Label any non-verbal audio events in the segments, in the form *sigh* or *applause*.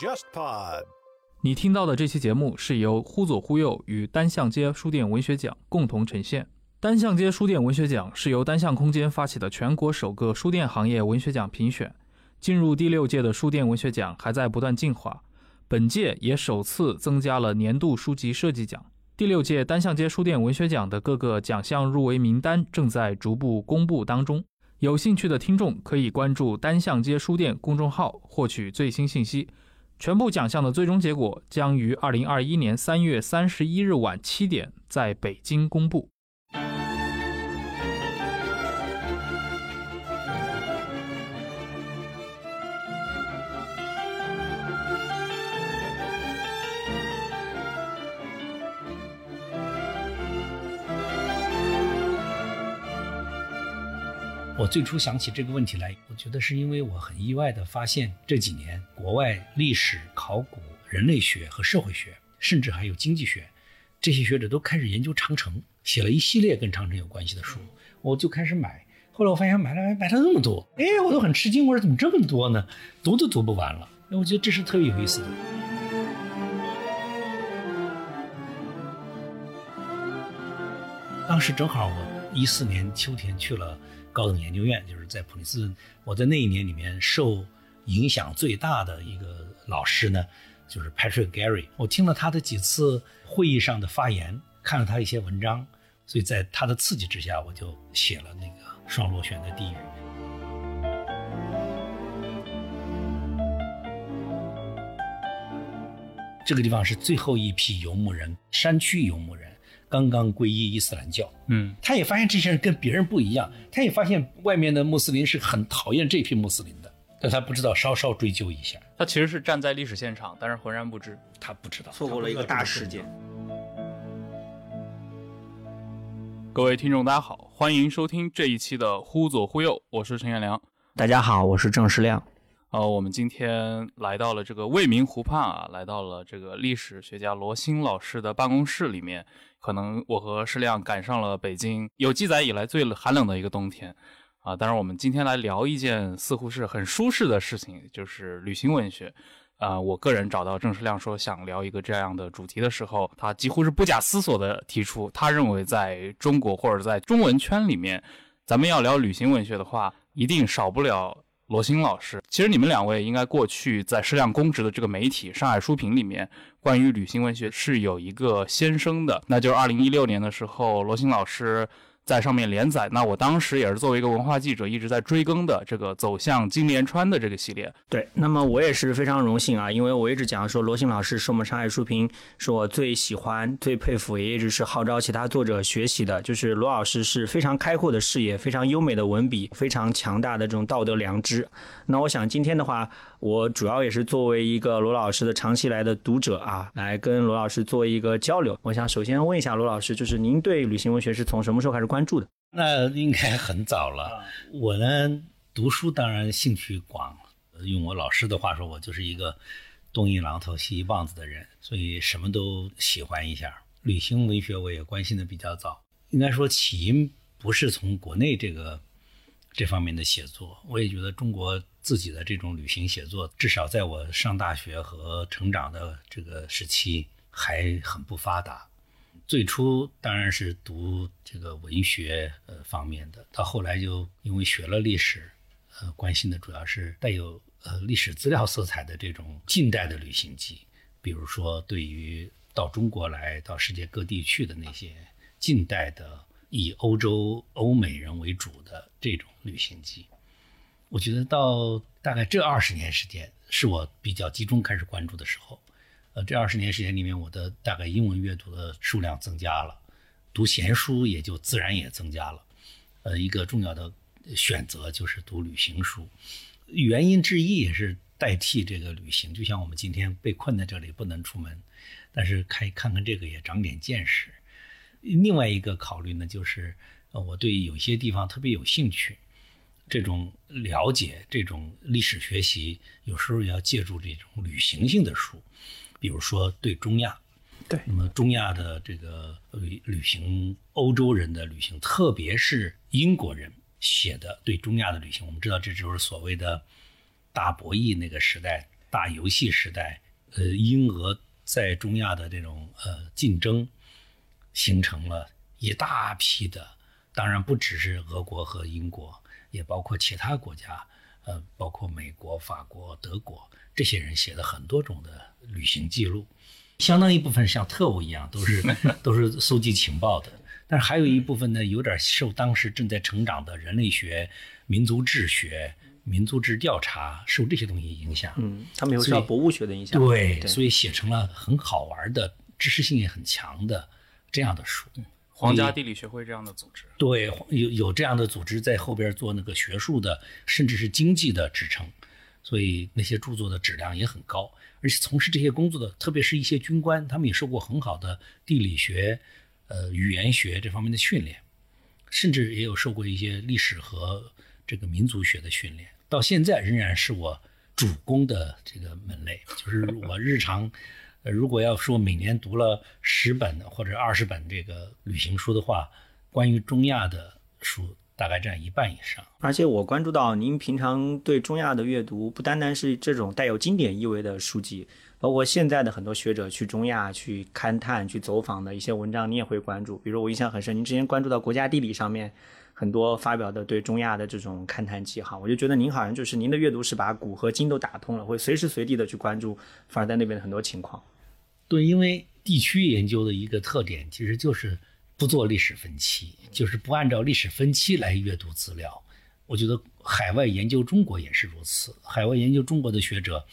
JustPod。你听到的这期节目是由忽左忽右与单向街书店文学奖共同呈现。单向街书店文学奖是由单向空间发起的全国首个书店行业文学奖评选。进入第六届的书店文学奖还在不断进化，本届也首次增加了年度书籍设计奖。第六届单向街书店文学奖的各个奖项入围名单正在逐步公布当中，有兴趣的听众可以关注单向街书店公众号获取最新信息。全部奖项的最终结果将于二零二一年三月三十一日晚七点在北京公布。我最初想起这个问题来，我觉得是因为我很意外地发现这几年国外历史、考古、人类学和社会学，甚至还有经济学，这些学者都开始研究长城，写了一系列跟长城有关系的书，我就开始买。后来我发现买了买了那么多，哎，我都很吃惊，我说怎么这么多呢？读都读不完了。我觉得这是特别有意思的。当时正好我一四年秋天去了。高等研究院就是在普林斯顿，我在那一年里面受影响最大的一个老师呢，就是 Patrick Gary。我听了他的几次会议上的发言，看了他一些文章，所以在他的刺激之下，我就写了那个双螺旋的地狱。这个地方是最后一批游牧人，山区游牧人。刚刚皈依伊斯兰教，嗯，他也发现这些人跟别人不一样，他也发现外面的穆斯林是很讨厌这批穆斯林的，但他不知道稍稍追究一下，他其实是站在历史现场，但是浑然不知，他不知道，错过了一个大事件。各位听众，大家好，欢迎收听这一期的《忽左忽右》，我是陈彦良。大家好，我是郑世亮。呃，我们今天来到了这个未名湖畔啊，来到了这个历史学家罗新老师的办公室里面。可能我和世亮赶上了北京有记载以来最寒冷的一个冬天啊。当然，我们今天来聊一件似乎是很舒适的事情，就是旅行文学。啊，我个人找到郑世亮说想聊一个这样的主题的时候，他几乎是不假思索的提出，他认为在中国或者在中文圈里面，咱们要聊旅行文学的话，一定少不了。罗新老师，其实你们两位应该过去在矢量公职的这个媒体上海书评里面，关于旅行文学是有一个先声的，那就是二零一六年的时候，罗新老师。在上面连载，那我当时也是作为一个文化记者，一直在追更的这个走向金莲川的这个系列。对，那么我也是非常荣幸啊，因为我一直讲说罗新老师是我们上海书评是我最喜欢、最佩服，也一直是号召其他作者学习的。就是罗老师是非常开阔的视野，非常优美的文笔，非常强大的这种道德良知。那我想今天的话，我主要也是作为一个罗老师的长期来的读者啊，来跟罗老师做一个交流。我想首先问一下罗老师，就是您对旅行文学是从什么时候开始关？注的那应该很早了。我呢，读书当然兴趣广，用我老师的话说，我就是一个东一榔头西一棒子的人，所以什么都喜欢一下。旅行文学我也关心的比较早，应该说起因不是从国内这个这方面的写作，我也觉得中国自己的这种旅行写作，至少在我上大学和成长的这个时期还很不发达。最初当然是读这个文学呃方面的，到后来就因为学了历史，呃，关心的主要是带有呃历史资料色彩的这种近代的旅行记，比如说对于到中国来到世界各地去的那些近代的以欧洲欧美人为主的这种旅行记，我觉得到大概这二十年时间是我比较集中开始关注的时候。呃，这二十年时间里面，我的大概英文阅读的数量增加了，读闲书也就自然也增加了。呃，一个重要的选择就是读旅行书，原因之一也是代替这个旅行。就像我们今天被困在这里不能出门，但是看看看这个也长点见识。另外一个考虑呢，就是呃，我对有些地方特别有兴趣，这种了解、这种历史学习，有时候要借助这种旅行性的书。比如说对中亚，对，那么中亚的这个旅旅行，欧洲人的旅行，特别是英国人写的对中亚的旅行，我们知道这就是所谓的大博弈那个时代大游戏时代，呃，英俄在中亚的这种呃竞争，形成了一大批的，当然不只是俄国和英国，也包括其他国家，呃，包括美国、法国、德国这些人写的很多种的旅行记录，相当一部分像特务一样，都是 *laughs* 都是搜集情报的。但是还有一部分呢，有点受当时正在成长的人类学、民族志学、民族志调查受这些东西影响。嗯，他们有受到博物学的影响。对，所以写成了很好玩的、知识性也很强的这样的书。皇家地理学会这样的组织，对，有有这样的组织在后边做那个学术的，甚至是经济的支撑，所以那些著作的质量也很高。而且从事这些工作的，特别是一些军官，他们也受过很好的地理学。呃，语言学这方面的训练，甚至也有受过一些历史和这个民族学的训练，到现在仍然是我主攻的这个门类。就是我日常，呃，呃如果要说每年读了十本或者二十本这个旅行书的话，关于中亚的书大概占一半以上。而且我关注到您平常对中亚的阅读，不单单是这种带有经典意味的书籍。包括现在的很多学者去中亚去勘探、去走访的一些文章，你也会关注。比如我印象很深，您之前关注到《国家地理》上面很多发表的对中亚的这种勘探记哈，我就觉得您好像就是您的阅读是把古和今都打通了，会随时随地的去关注凡尔在那边的很多情况。对，因为地区研究的一个特点其实就是不做历史分期，就是不按照历史分期来阅读资料。我觉得海外研究中国也是如此，海外研究中国的学者。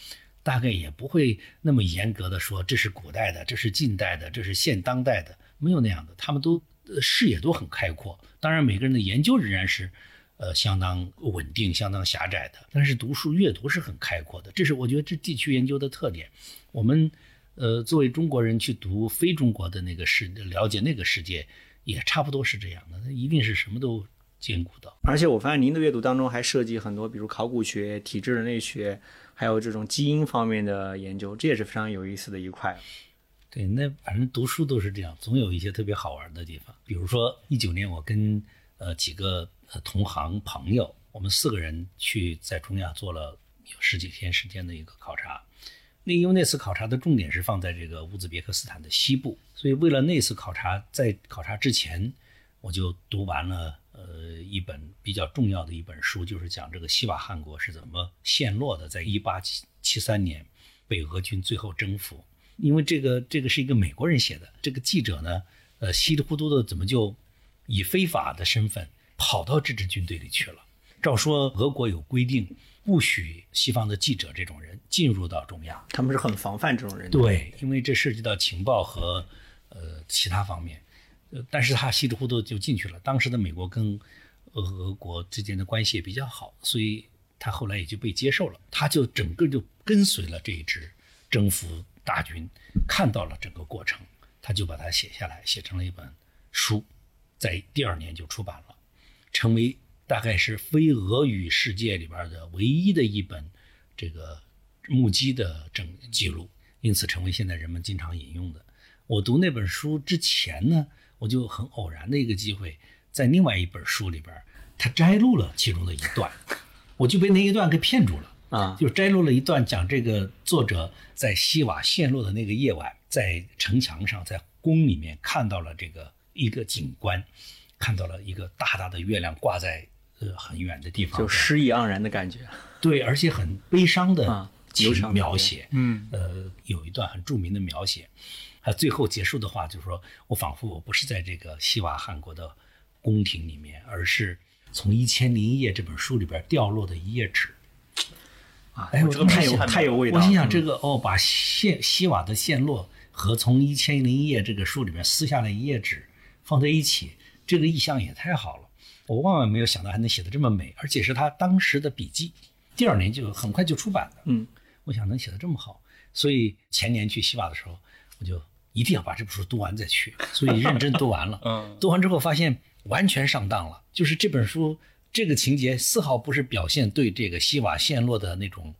大概也不会那么严格的说，这是古代的，这是近代的，这是现当代的，没有那样的。他们都视野都很开阔。当然，每个人的研究仍然是，呃，相当稳定、相当狭窄的。但是读书阅读是很开阔的，这是我觉得这地区研究的特点。我们，呃，作为中国人去读非中国的那个世，了解那个世界，也差不多是这样的。那一定是什么都兼顾到。而且我发现您的阅读当中还涉及很多，比如考古学、体质人类学。还有这种基因方面的研究，这也是非常有意思的一块。对，那反正读书都是这样，总有一些特别好玩的地方。比如说一九年，我跟呃几个呃同行朋友，我们四个人去在中亚做了有十几天时间的一个考察。那因为那次考察的重点是放在这个乌兹别克斯坦的西部，所以为了那次考察，在考察之前，我就读完了。呃，一本比较重要的一本书，就是讲这个西瓦汗国是怎么陷落的。在一八七七三年，被俄军最后征服。因为这个这个是一个美国人写的，这个记者呢，呃，稀里糊涂的怎么就以非法的身份跑到这支军队里去了？照说俄国有规定，不许西方的记者这种人进入到中亚，他们是很防范这种人。对，因为这涉及到情报和呃其他方面。呃，但是他稀里糊涂就进去了。当时的美国跟俄国之间的关系也比较好，所以他后来也就被接受了。他就整个就跟随了这一支征服大军，看到了整个过程，他就把它写下来，写成了一本书，在第二年就出版了，成为大概是非俄语世界里边的唯一的一本这个目击的证记录，因此成为现在人们经常引用的。我读那本书之前呢。我就很偶然的一个机会，在另外一本书里边，他摘录了其中的一段，我就被那一段给骗住了啊！就摘录了一段讲这个作者在西瓦陷落的那个夜晚，在城墙上，在宫里面看到了这个一个景观，看到了一个大大的月亮挂在呃很远的地方，就诗意盎然的感觉。对，而且很悲伤的描写，嗯，呃，有一段很著名的描写。他最后结束的话就是说：“我仿佛我不是在这个西瓦汗国的宫廷里面，而是从《一千零一夜》这本书里边掉落的一页纸。”啊，哎，这个太有太有味道。我心想，这个哦，把线西瓦的线落和从《一千零一夜》这个书里面撕下来一页纸放在一起，这个意象也太好了。我万万没有想到还能写得这么美，而且是他当时的笔记。第二年就很快就出版了。嗯，我想能写得这么好，所以前年去西瓦的时候，我就。一定要把这本书读完再去，所以认真读完了。嗯，读完之后发现完全上当了，就是这本书这个情节丝毫不是表现对这个西瓦陷落的那种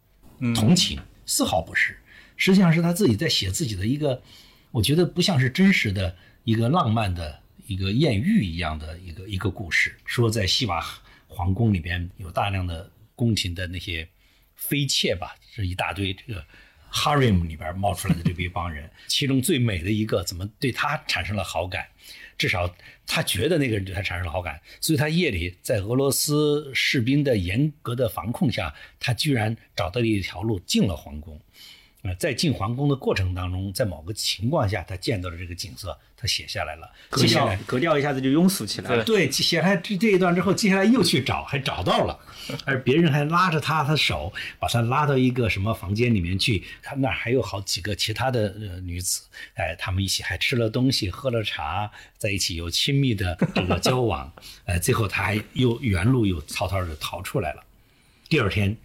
同情，丝毫不是，实际上是他自己在写自己的一个，我觉得不像是真实的一个浪漫的一个艳遇一样的一个一个故事，说在西瓦皇宫里边有大量的宫廷的那些妃妾吧，是一大堆这个 harem 里边冒出来的这一帮人，*laughs* 其中最美的一个怎么对他产生了好感？至少他觉得那个人对他产生了好感，所以他夜里在俄罗斯士兵的严格的防控下，他居然找到了一条路进了皇宫。呃，在进皇宫的过程当中，在某个情况下，他见到了这个景色，他写下来了。格调接下来，格调一下子就庸俗起来了。对，写下来这这一段之后，接下来又去找，还找到了，而别人还拉着他的手，把他拉到一个什么房间里面去，他那儿还有好几个其他的呃女子，哎，他们一起还吃了东西，喝了茶，在一起有亲密的这个交往，哎，最后他还又原路又草草的逃出来了。第二天，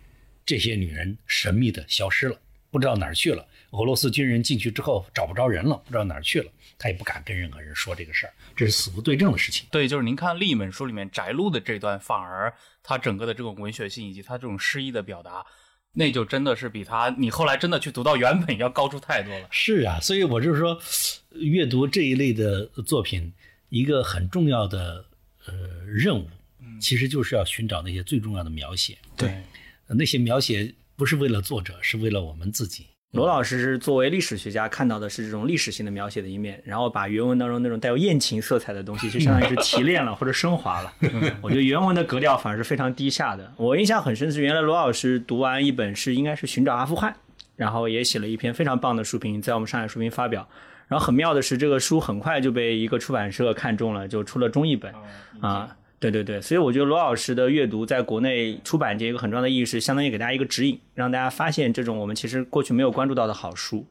这些女人神秘的消失了，不知道哪儿去了。俄罗斯军人进去之后找不着人了，不知道哪儿去了，他也不敢跟任何人说这个事儿，这是死无对证的事情。对，就是您看另一本书里面翟路的这段，反而他整个的这种文学性以及他这种诗意的表达，那就真的是比他你后来真的去读到原本要高出太多了。是啊，所以我就是说，阅读这一类的作品，一个很重要的呃任务，其实就是要寻找那些最重要的描写。对，呃那些描写不是为了作者，是为了我们自己。罗老师是作为历史学家看到的是这种历史性的描写的一面，然后把原文当中那种带有艳情色彩的东西，就相当于是提炼了或者升华了。*laughs* 我觉得原文的格调反而是非常低下的。我印象很深是原来罗老师读完一本是应该是《寻找阿富汗》，然后也写了一篇非常棒的书评，在我们上海书评发表。然后很妙的是，这个书很快就被一个出版社看中了，就出了中译本啊。对对对，所以我觉得罗老师的阅读在国内出版界一个很重要的意义是，相当于给大家一个指引，让大家发现这种我们其实过去没有关注到的好书。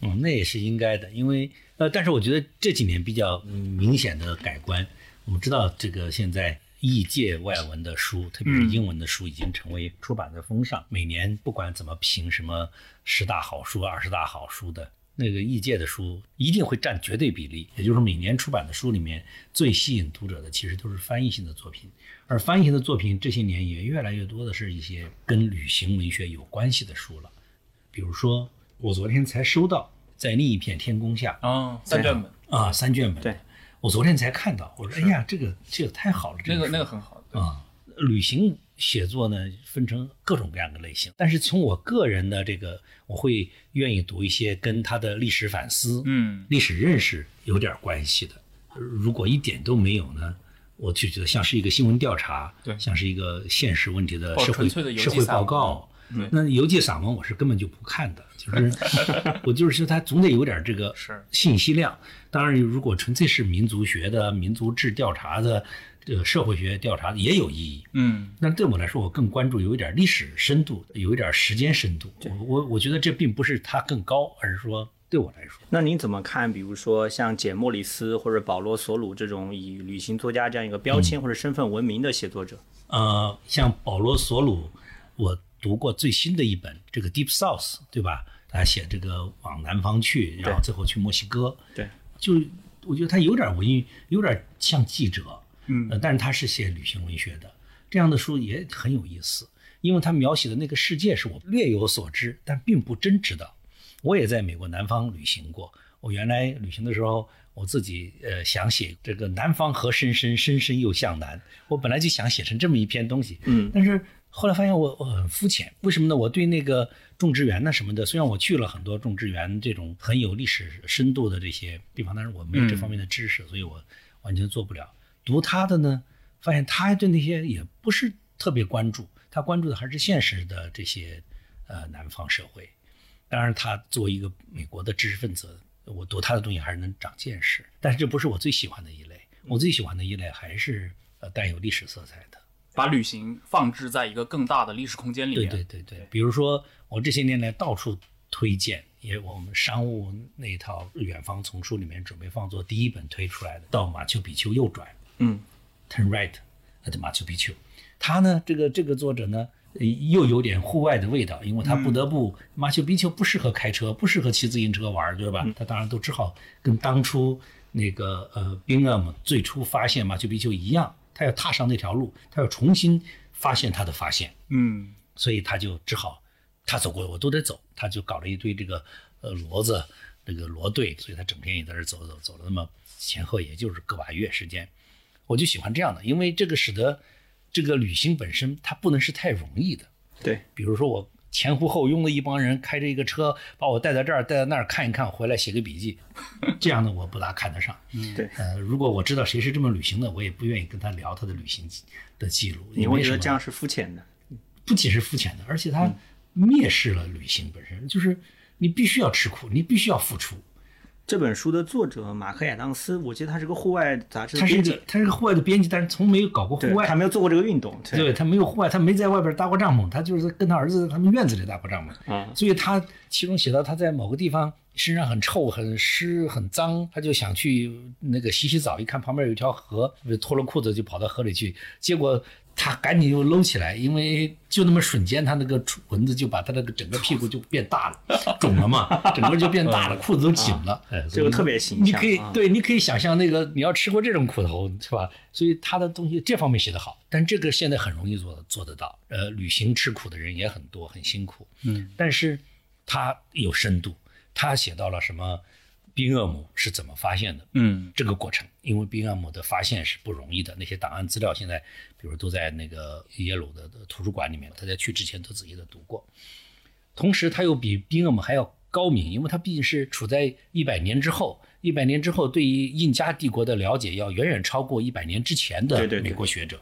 嗯，那也是应该的，因为呃，但是我觉得这几年比较嗯明显的改观。我们知道这个现在译界外文的书，特别是英文的书，已经成为出版的风尚。每年不管怎么评什么十大好书、二十大好书的那个译界的书，一定会占绝对比例。也就是，每年出版的书里面最吸引读者的，其实都是翻译性的作品。而翻译性的作品这些年也越来越多的是一些跟旅行文学有关系的书了。比如说，我昨天才收到在另一片天空下啊，三卷本啊，三卷本。对，我昨天才看到，我说哎呀，这个这个太好了，这个那个很好的啊。旅行写作呢，分成各种各样的类型，但是从我个人的这个，我会愿意读一些跟他的历史反思、嗯历史认识有点关系的。如果一点都没有呢，我就觉得像是一个新闻调查，对像是一个现实问题的社会的社会报告。那游记散文我是根本就不看的，就是 *laughs* 我就是说它总得有点这个是信息量。当然，如果纯粹是民族学的、民族志调查的、这个社会学调查的也有意义。嗯那对我来说，我更关注有一点历史深度，有一点时间深度。我我我觉得这并不是它更高，而是说对我来说，那您怎么看？比如说像简·莫里斯或者保罗·索鲁这种以旅行作家这样一个标签或者身份闻名的写作者？呃，像保罗·索鲁，我读过最新的一本这个《Deep South》，对吧？他写这个往南方去，然后最后去墨西哥。对，就我觉得他有点文艺，有点像记者，嗯呃，但是他是写旅行文学的，这样的书也很有意思，因为他描写的那个世界是我略有所知，但并不真知道。我也在美国南方旅行过，我原来旅行的时候，我自己呃想写这个南方和深深，深深又向南，我本来就想写成这么一篇东西，嗯，但是后来发现我我很肤浅，为什么呢？我对那个种植园呢什么的，虽然我去了很多种植园这种很有历史深度的这些地方，但是我没有这方面的知识，所以我完全做不了。读他的呢，发现他对那些也不是特别关注，他关注的还是现实的这些呃南方社会。当然，他作为一个美国的知识分子，我读他的东西还是能长见识。但是这不是我最喜欢的一类，我最喜欢的一类还是呃带有历史色彩的。把旅行放置在一个更大的历史空间里对面。对对对，比如说我这些年来到处推荐，也我们商务那一套《远方丛书》里面准备放作第一本推出来的，到马丘比丘右转嗯，，Turn Right at Machu Picchu。他呢，这个这个作者呢，呃又有点户外的味道，因为他不得不马丘比丘不适合开车，不适合骑自行车玩，对吧？他当然都只好跟当初那个呃宾厄姆最初发现马丘比丘一样，他要踏上那条路，他要重新发现他的发现。嗯所以他就只好他走过我都得走，他就搞了一堆这个呃骡子，这个骡队，所以他整天也在这走走走了那么前后也就是个把月时间，我就喜欢这样的，因为这个使得这个旅行本身它不能是太容易的，对，比如说我前呼后拥的一帮人开着一个车把我带到这儿带到那儿看一看，回来写个笔记，这样的我不大看得上。*laughs* 嗯，对。呃，如果我知道谁是这么旅行的，我也不愿意跟他聊他的旅行的记录。你会觉得这样是肤浅的？不仅是肤浅的，而且他蔑视了旅行本身，就是你必须要吃苦，你必须要付出。这本书的作者马克亚当斯，我记得他是个户外杂志，他是个他是个户外的编辑，但是从没有搞过户外，他没有做过这个运动，对他没有户外，他没在外边搭过帐篷，他就是跟他儿子他们院子里搭过帐篷啊。所以他其中写到他在某个地方身上很臭、很湿、很脏，他就想去那个洗洗澡，一看旁边有一条河，脱了裤子就跑到河里去，结果。他赶紧又搂起来，因为就那么瞬间，他那个蚊子就把他那个整个屁股就变大了，*laughs* 肿了嘛，整个就变大了，裤子都紧了。这个特别形象。你可以对，你可以想象那个你要吃过这种苦头，是吧？所以他的东西这方面写得好，但这个现在很容易做做得到。呃，旅行吃苦的人也很多，很辛苦。嗯，但是他有深度，他写到了什么？宾厄姆是怎么发现的？嗯，这个过程，因为宾厄姆的发现是不容易的。那些档案资料现在，比如都在那个耶鲁的图书馆里面，他在去之前都仔细的读过。同时，他又比宾厄姆还要高明，因为他毕竟是处在一百年之后，一百年之后对于印加帝国的了解要远远超过一百年之前的美国学者，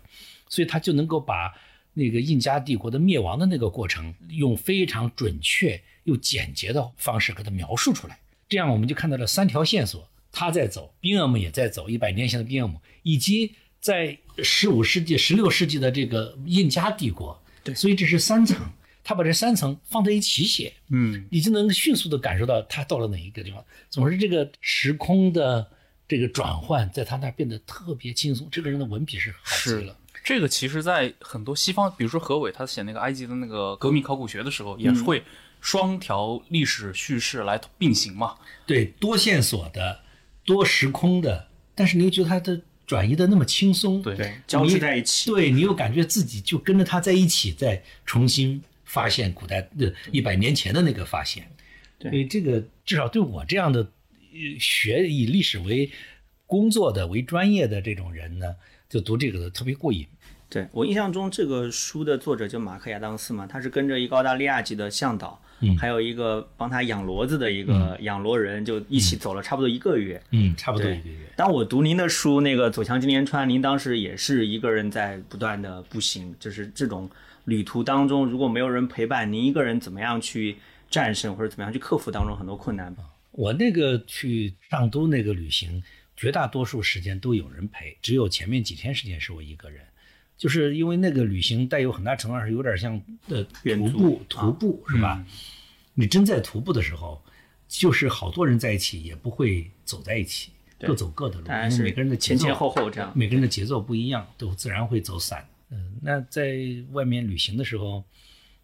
所以他就能够把那个印加帝国的灭亡的那个过程，用非常准确又简洁的方式给他描述出来。这样我们就看到了三条线索，他在走，宾厄姆也在走，一百年前的宾厄姆，以及在十五世纪、十六世纪的这个印加帝国。对，所以这是三层，他把这三层放在一起写，嗯，你就能迅速的感受到他到了哪一个地方。总之，这个时空的这个转换在他那变得特别轻松。这个人的文笔是好极了。这个其实，在很多西方，比如说何伟，他写那个埃及的那个革命考古学的时候，也是会。双条历史叙事来并行嘛？对，多线索的，多时空的，但是你又觉得它的转移的那么轻松，对，交织在一起，对你又感觉自己就跟着他在一起，在重新发现古代的一百年前的那个发现。对，这个至少对我这样的学以历史为工作的、为专业的这种人呢，就读这个特别过瘾。对我印象中，这个书的作者就马克亚当斯嘛，他是跟着一个澳大利亚籍的向导。还有一个帮他养骡子的一个养骡人，就一起走了差不多一个月。嗯，差不多一个月。当我读您的书，那个《走向金莲川》，您当时也是一个人在不断的步行，就是这种旅途当中，如果没有人陪伴，您一个人怎么样去战胜或者怎么样去克服当中很多困难吧？我那个去上都那个旅行，绝大多数时间都有人陪，只有前面几天时间是我一个人。就是因为那个旅行带有很大程度上是有点像呃徒步，徒步是吧？你真在徒步的时候，就是好多人在一起也不会走在一起，各走各的路，因为每个人的前前后后这样，每个人的节奏不一样，都自然会走散。嗯，那在外面旅行的时候，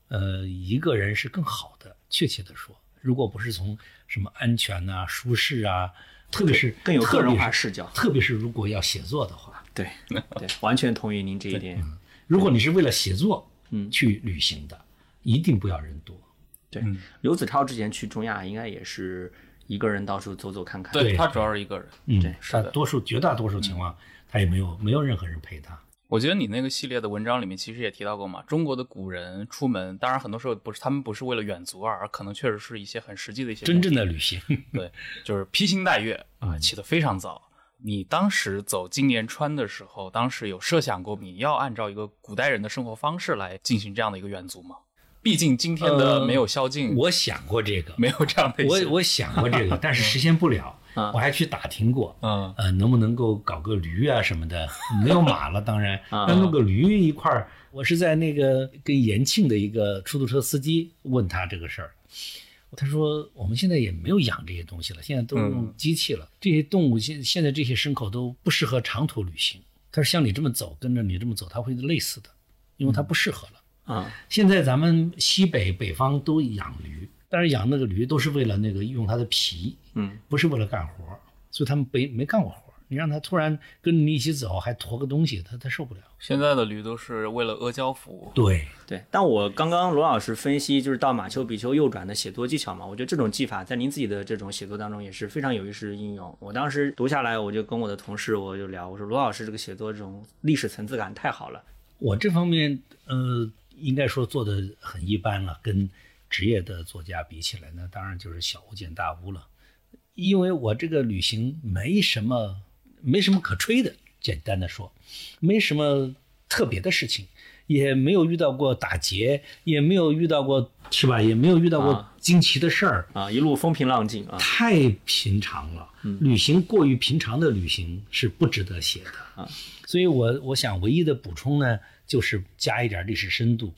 呃，一个人是更好的。确切的说，如果不是从什么安全啊、舒适啊，特别是更有个人化视角，特别是如果要写作的话。对，对，完全同意您这一点。如果你是为了写作，嗯，去旅行的，一定不要人多。对，刘子超之前去中亚，应该也是一个人到处走走看看。对他主要是一个人，嗯，对，他多数绝大多数情况，他也没有没有任何人陪他。我觉得你那个系列的文章里面其实也提到过嘛，中国的古人出门，当然很多时候不是他们不是为了远足而，可能确实是一些很实际的一些真正的旅行。对，就是披星戴月 *laughs* 啊，起得非常早。你当时走金莲川的时候，当时有设想过你要按照一个古代人的生活方式来进行这样的一个远足吗？毕竟今天的没有宵禁，我想过这个，没有这样的。我我想过这个，*laughs* 但是实现不了。我还去打听过，嗯，呃，能不能够搞个驴啊什么的？没有马了，当然，*laughs* 那弄个驴一块儿。我是在那个跟延庆的一个出租车司机问他这个事儿。他说：“我们现在也没有养这些东西了，现在都用机器了。这些动物现现在这些牲口都不适合长途旅行。他说像你这么走，跟着你这么走，他会累死的，因为它不适合了啊。现在咱们西北北方都养驴，但是养那个驴都是为了那个用它的皮，嗯，不是为了干活，所以他们没没干过活。”你让他突然跟着你一起走，还驮个东西，他他受不了。现在的驴都是为了阿胶服务。对对，但我刚刚罗老师分析就是到马丘比丘右转的写作技巧嘛，我觉得这种技法在您自己的这种写作当中也是非常有意识的应用。我当时读下来，我就跟我的同事我就聊，我说罗老师这个写作这种历史层次感太好了。我这方面呃应该说做的很一般了，跟职业的作家比起来呢，当然就是小巫见大巫了。因为我这个旅行没什么没什么可吹的，简单的说，没什么特别的事情，也没有遇到过打劫，也没有遇到过是吧？也没有遇到过惊奇的事儿啊，一路风平浪静啊，太平常了。旅行过于平常的旅行是不值得写的啊，所以我我想唯一的补充呢，就是加一点历史深度，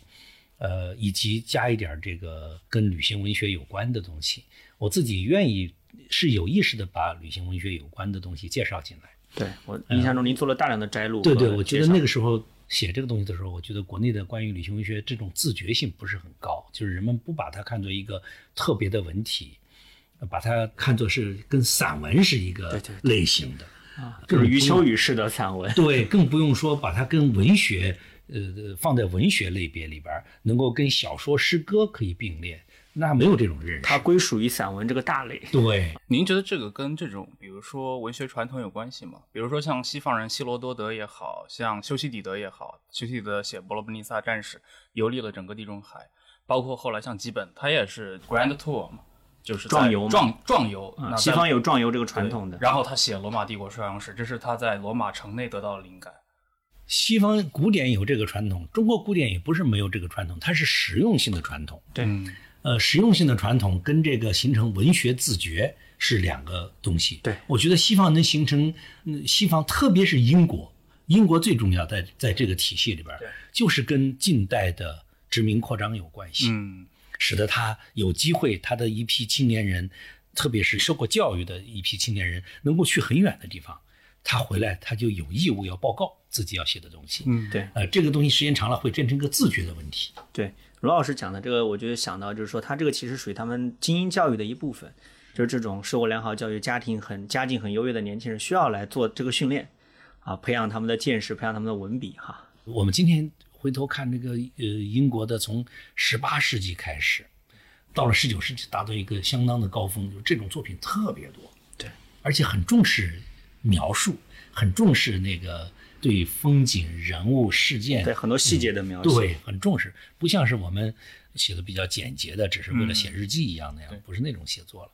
呃，以及加一点这个跟旅行文学有关的东西。我自己愿意。是有意识的把旅行文学有关的东西介绍进来。对我印象中，您做了大量的摘录。对对，我觉得那个时候写这个东西的时候，我觉得国内的关于旅行文学这种自觉性不是很高，就是人们不把它看作一个特别的文体，把它看作是跟散文是一个类型的啊，就是余秋雨式的散文。对，更不用说把它跟文学呃放在文学类别里边，能够跟小说、诗歌可以并列。那没有这种认识，它归属于散文这个大类。对，您觉得这个跟这种，比如说文学传统有关系吗？比如说像西方人希罗多德也好像修昔底德也好，修昔底德写《伯罗奔尼撒战士》，游历了整个地中海，包括后来像吉本，他也是 Grand Tour 嘛，就是壮游壮壮游。西方有壮游这个传统的。然后他写《罗马帝国衰亡史》，这是他在罗马城内得到的灵感。西方古典有这个传统，中国古典也不是没有这个传统，它是实用性的传统。对。呃，实用性的传统跟这个形成文学自觉是两个东西。对，我觉得西方能形成，西方特别是英国，英国最重要在在这个体系里边，就是跟近代的殖民扩张有关系。嗯，使得他有机会，他的一批青年人，特别是受过教育的一批青年人，能够去很远的地方，他回来他就有义务要报告自己要写的东西。嗯，对。呃，这个东西时间长了会变成一个自觉的问题。对。罗老师讲的这个，我觉得想到就是说，他这个其实属于他们精英教育的一部分，就是这种受过良好教育、家庭很家境很优越的年轻人需要来做这个训练，啊，培养他们的见识，培养他们的文笔，哈。我们今天回头看那个呃英国的，从十八世纪开始，到了十九世纪达到一个相当的高峰，就这种作品特别多，对，而且很重视描述，很重视那个。对风景、人物、事件，对很多细节的描写，对很重视，不像是我们写的比较简洁的，只是为了写日记一样那样，不是那种写作了。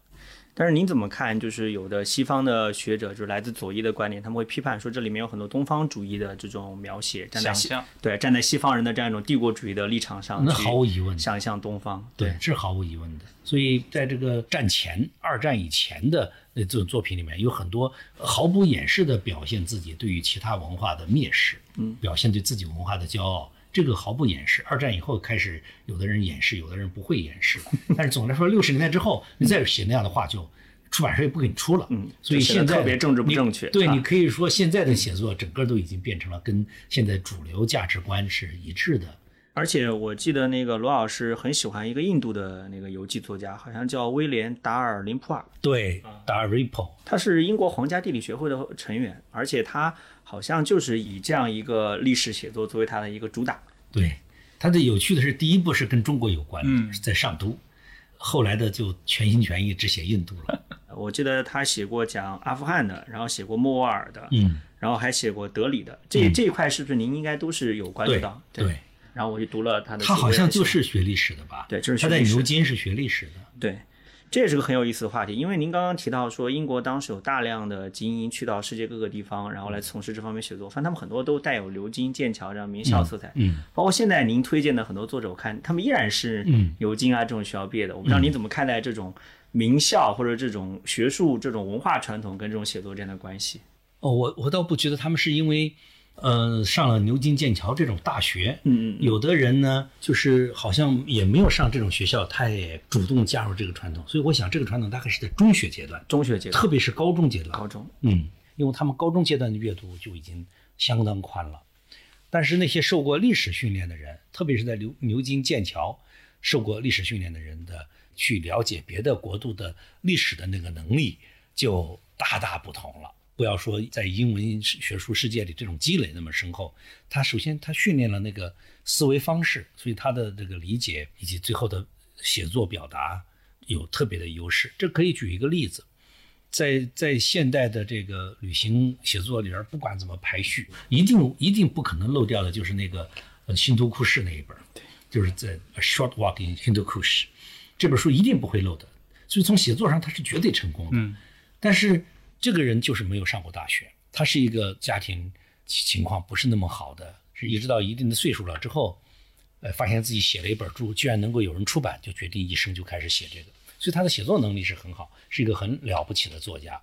但是您怎么看？就是有的西方的学者，就是来自左翼的观点，他们会批判说这里面有很多东方主义的这种描写，站在西对站在西方人的这样一种帝国主义的立场上，那毫无疑问想象东方，对，是毫无疑问的。所以在这个战前、二战以前的那这种作品里面，有很多毫不掩饰的表现自己对于其他文化的蔑视，嗯，表现对自己文化的骄傲。这个毫不掩饰。二战以后开始，有的人掩饰，有的人不会掩饰。但是总的来说，六十年代之后，你再写那样的话，就出版社也不给你出了。嗯，所以现在特别政治不正确。对你可以说，现在的写作整个都已经变成了跟现在主流价值观是一致的。而且我记得那个罗老师很喜欢一个印度的那个游记作家，好像叫威廉·达尔林普尔。对，达尔林普尔，他是英国皇家地理学会的成员，而且他。好像就是以这样一个历史写作作为他的一个主打。对，他的有趣的是，第一部是跟中国有关的，在上都，后来的就全心全意只写印度了。*laughs* 我记得他写过讲阿富汗的，然后写过莫卧儿的，嗯，然后还写过德里的。这这一块是不是您应该都是有关注到？对。然后我就读了他的。他好像就是学历史的吧？对，就是他在牛津是学历史的。对。这也是个很有意思的话题，因为您刚刚提到说，英国当时有大量的精英去到世界各个地方，然后来从事这方面写作，反正他们很多都带有牛津、剑桥这样名校色彩。嗯，包括现在您推荐的很多作者，我看他们依然是牛津啊这种学校毕业的。我不知道您怎么看待这种名校或者这种学术、这种文化传统跟这种写作之间的关系？哦，我我倒不觉得他们是因为。呃，上了牛津、剑桥这种大学，嗯嗯，有的人呢，就是好像也没有上这种学校，他也主动加入这个传统。所以我想，这个传统大概是在中学阶段，中学阶段，特别是高中阶段，高中，嗯，因为他们高中阶段的阅读就已经相当宽了。但是那些受过历史训练的人，特别是在牛牛津、剑桥受过历史训练的人的，去了解别的国度的历史的那个能力，就大大不同了。不要说在英文学术世界里这种积累那么深厚，他首先他训练了那个思维方式，所以他的这个理解以及最后的写作表达有特别的优势。这可以举一个例子，在在现代的这个旅行写作里边，不管怎么排序，一定一定不可能漏掉的就是那个《新都库市》那一本。就是在《A Short Walk in Hindu Kush》这本书一定不会漏的。所以从写作上他是绝对成功的。嗯，但是这个人就是没有上过大学，他是一个家庭情况不是那么好的，是一直到一定的岁数了之后，呃，发现自己写了一本书，居然能够有人出版，就决定一生就开始写这个。所以他的写作能力是很好，是一个很了不起的作家。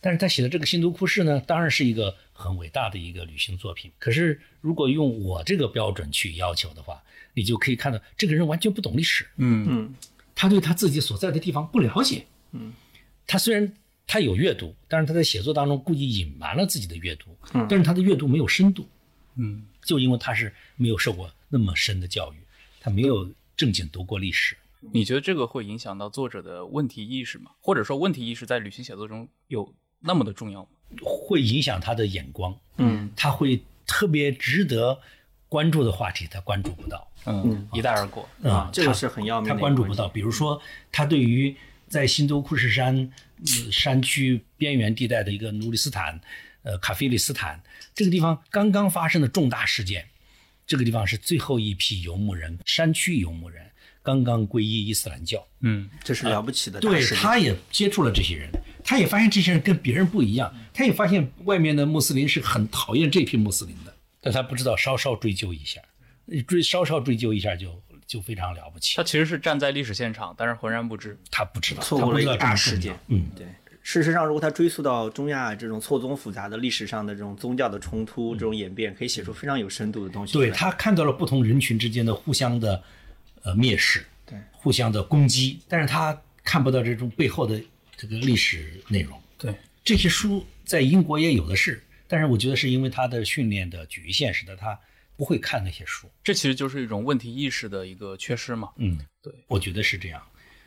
但是他写的这个《新都库士》呢，当然是一个很伟大的一个旅行作品。可是如果用我这个标准去要求的话，你就可以看到这个人完全不懂历史。嗯嗯他对他自己所在的地方不了解。嗯，他虽然他有阅读，但是他在写作当中故意隐瞒了自己的阅读。嗯，但是他的阅读没有深度。嗯，就因为他是没有受过那么深的教育，他没有正经读过历史。你觉得这个会影响到作者的问题意识吗？或者说问题意识在旅行写作中有那么的重要吗？会影响他的眼光。嗯，他会特别值得关注的话题，他关注不到。嗯，一带而过。啊，他这个是很要命他的一个问题关注不到。比如说，他对于在新都库什山、呃山区边缘地带的一个努里斯坦、呃卡菲里斯坦这个地方刚刚发生的重大事件，这个地方是最后一批游牧人，山区游牧人刚刚皈依伊斯兰教。嗯这是了不起的大对。他也接触了这些人，他也发现这些人跟别人不一样，他也发现外面的穆斯林是很讨厌这批穆斯林的，但他不知道稍稍追究一下，追稍稍追究一下就就非常了不起他。其实是站在历史现场，但是浑然不知。他不知道，错过了一个他不知道大事件。嗯，对，事实上，如果他追溯到中亚这种错综复杂的历史上的这种宗教的冲突、这种演变，可以写出非常有深度的东西。对他看到了不同人群之间的互相的呃蔑视，对，互相的攻击，但是他看不到这种背后的这个历史内容。对，这些书在英国也有的是，但是我觉得是因为他的训练的局限，使得他不会看那些书。这其实就是一种问题意识的一个缺失嘛。嗯，对，我觉得是这样。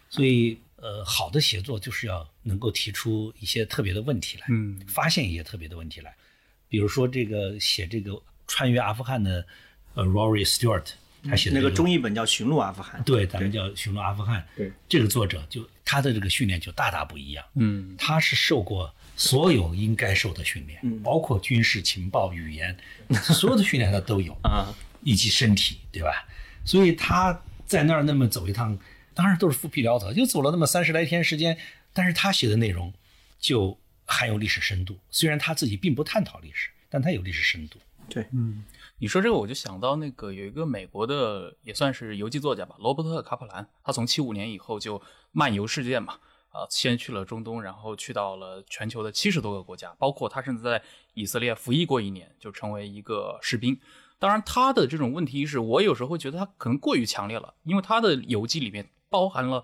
所以，呃，好的写作就是要能够提出一些特别的问题来，嗯发现一些特别的问题来。比如说，这个写这个穿越阿富汗的，呃，Rory Stewart，他写的、那这个中译本叫《寻路阿富汗》。对，咱们叫《寻路阿富汗》。对，这个作者就他的这个训练就大大不一样。嗯他是受过所有应该受的训练，包括军事、情报、语言，所有的训练他都有 *laughs* 啊，以及身体，对吧？所以他在那儿那么走一趟，当然都是浮皮潦草，就走了那么三十来天时间，但是他写的内容就含有历史深度。虽然他自己并不探讨历史，但他有历史深度。对，嗯你说这个，我就想到那个有一个美国的也算是游记作家吧，罗伯特·卡普兰，他从七五年以后就漫游世界嘛，啊、先去了中东，然后去到了全球的七十多个国家，包括他甚至在以色列服役过一年，就成为一个士兵。当然，他的这种问题意识，我有时候会觉得他可能过于强烈了，因为他的游记里面包含了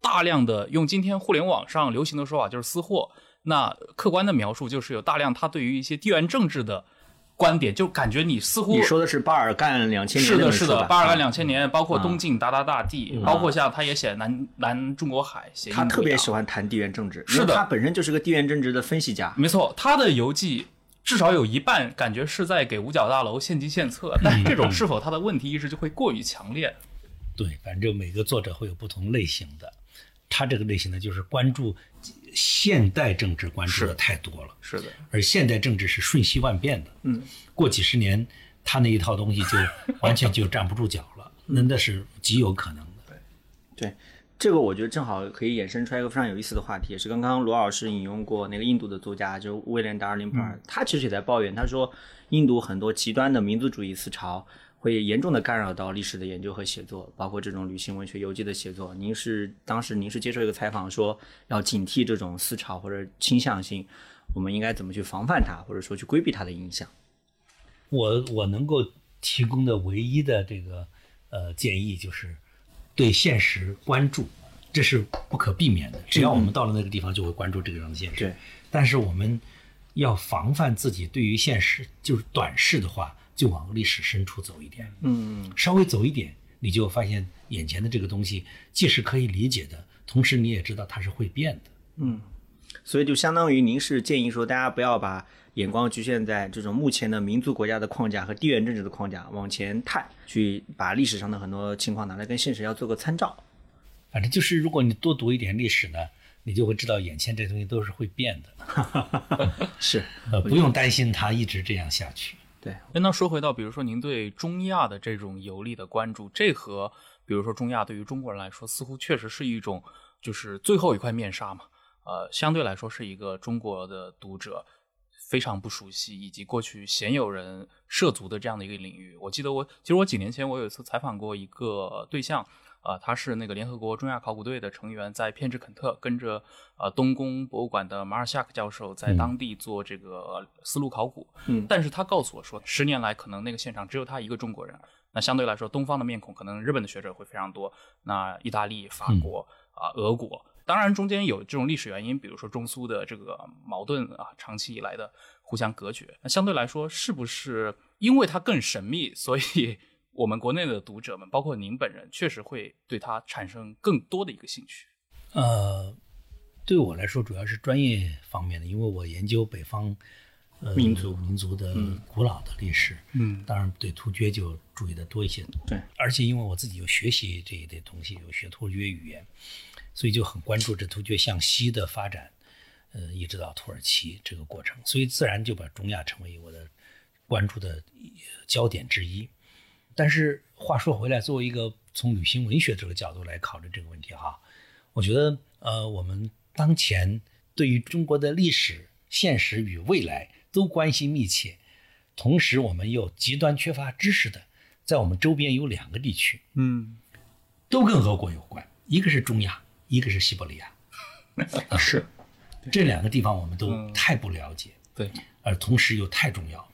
大量的用今天互联网上流行的说法就是私货。那客观的描述就是有大量他对于一些地缘政治的观点，就感觉你似乎你说的是巴尔干两千年是的，是的，巴尔干啊两千年，包括东晋鞑靼大帝，包括像他也写南南中国海，写他特别喜欢谈地缘政治，是的他本身就是个地缘政治的分析家。没错，他的游记至少有一半感觉是在给五角大楼献计献策，*laughs* 但这种是否他的问题意识就会过于强烈？对，反正每个作者会有不同类型的。他这个类型呢，就是关注现代政治，关注的太多了。是的，而现代政治是瞬息万变的，嗯，过几十年，他那一套东西就完全就站不住脚了，那那是极有可能的。对，这个我觉得正好可以衍生出来一个非常有意思的话题，也是刚刚罗老师引用过那个印度的作家，就威廉达尔林普尔，他其实也在抱怨，他说印度很多极端的民族主义思潮。会严重的干扰到历史的研究和写作，包括这种旅行文学、游记的写作。您是当时您是接受一个采访说，要警惕这种思潮或者倾向性，我们应该怎么去防范它，或者说去规避它的影响？我我能够提供的唯一的这个呃建议就是对现实关注，这是不可避免的。只要我们到了那个地方，就会关注这个样的现实。对，但是我们要防范自己对于现实就是短视的话，就往历史深处走一点。嗯，稍微走一点，你就发现眼前的这个东西既是可以理解的，同时你也知道它是会变的。嗯所以就相当于您是建议说，大家不要把眼光局限在这种目前的民族国家的框架和地缘政治的框架往前探，去把历史上的很多情况拿来跟现实要做个参照。反正就是，如果你多读一点历史呢，你就会知道眼前这东西都是会变的，*laughs* 是，呃，不用担心它一直这样下去。对，那说回到，比如说您对中亚的这种游历的关注，这和比如说中亚对于中国人来说，似乎确实是一种就是最后一块面纱嘛。呃，相对来说是一个中国的读者非常不熟悉，以及过去鲜有人涉足的这样的一个领域。我记得我其实我几年前我有一次采访过一个对象。啊，他是那个联合国中亚考古队的成员，在偏执肯特跟着呃东宫博物馆的马尔夏克教授在当地做这个丝路考古。嗯，但是他告诉我说，十年来可能那个现场只有他一个中国人。那相对来说，东方的面孔可能日本的学者会非常多。那意大利、法国啊、俄国，当然中间有这种历史原因，比如说中苏的这个矛盾啊，长期以来的互相隔绝。那相对来说，是不是因为它更神秘，所以？我们国内的读者们，包括您本人，确实会对他产生更多的一个兴趣。呃，对我来说，主要是专业方面的，因为我研究北方呃民族民族的古老的历史，嗯，当然对突厥就注意的多一些。对，而且因为我自己有学习这一类东西，有学突厥语言，所以就很关注这突厥向西的发展，呃，一直到土耳其这个过程，所以自然就把中亚成为我的关注的焦点之一。但是话说回来，作为一个从旅行文学这个角度来考虑这个问题哈，我觉得呃，我们当前对于中国的历史、现实与未来都关系密切，同时我们又极端缺乏知识的，在我们周边有两个地区，嗯，都跟俄国有关，一个是中亚，一个是西伯利亚，*laughs* 是 *laughs* 这两个地方我们都太不了解，对，而同时又太重要，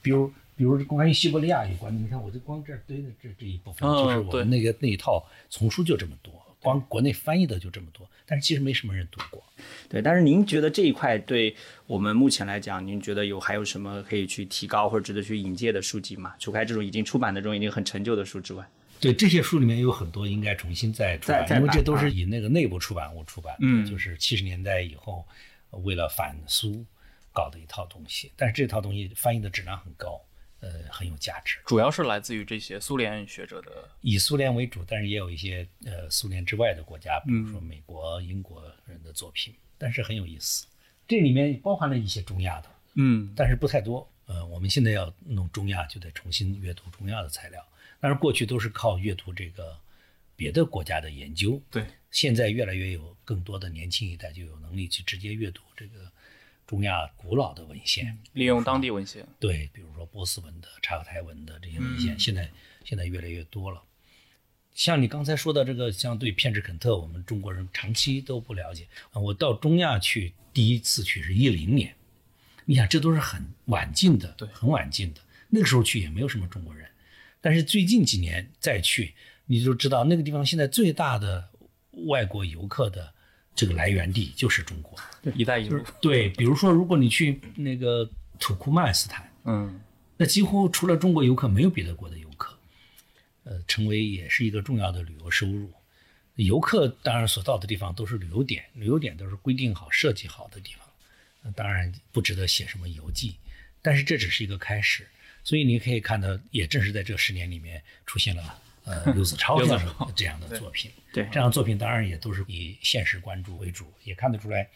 比如。比如关于西伯利亚有关的，你看我就光这儿堆的这这一部分，就是我们那个那一套丛书就这么多，光国内翻译的就这么多，但是其实没什么人读过。对，但是您觉得这一块对我们目前来讲，您觉得有还有什么可以去提高或者值得去引介的书籍吗？除开这种已经出版的这种已经很陈旧的书之外，对这些书里面有很多应该重新再出版，因为这都是以那个内部出版物出版的，就是七十年代以后为了反苏搞的一套东西，但是这套东西翻译的质量很高。呃，很有价值，主要是来自于这些苏联学者的，以苏联为主，但是也有一些呃苏联之外的国家，比如说美国、英国人的作品，但是很有意思。这里面包含了一些中亚的，嗯，但是不太多。呃，我们现在要弄中亚，就得重新阅读中亚的材料。但是过去都是靠阅读这个别的国家的研究，对。现在越来越有更多的年轻一代就有能力去直接阅读这个。中亚古老的文献，利用当地文献，对，比如说波斯文的、察克台文的这些文献，现在现在越来越多了。像你刚才说的这个，像对片池肯特，我们中国人长期都不了解。我到中亚去，第一次去是一零年，你想这都是很晚近的，对，很晚近的。那个时候去也没有什么中国人，但是最近几年再去，你就知道那个地方现在最大的外国游客的。这个来源地就是中国，一带一路。对，比如说，如果你去那个土库曼斯坦，嗯，那几乎除了中国游客，没有别的国的游客，呃，成为也是一个重要的旅游收入。游客当然所到的地方都是旅游点，旅游点都是规定好、设计好的地方，当然不值得写什么游记，但是这只是一个开始。所以你可以看到，也正是在这十年里面出现了。呃，*laughs* 刘子超这样的这样的作品，对这样的作品当然也都是以现实关注为主，也看得出来，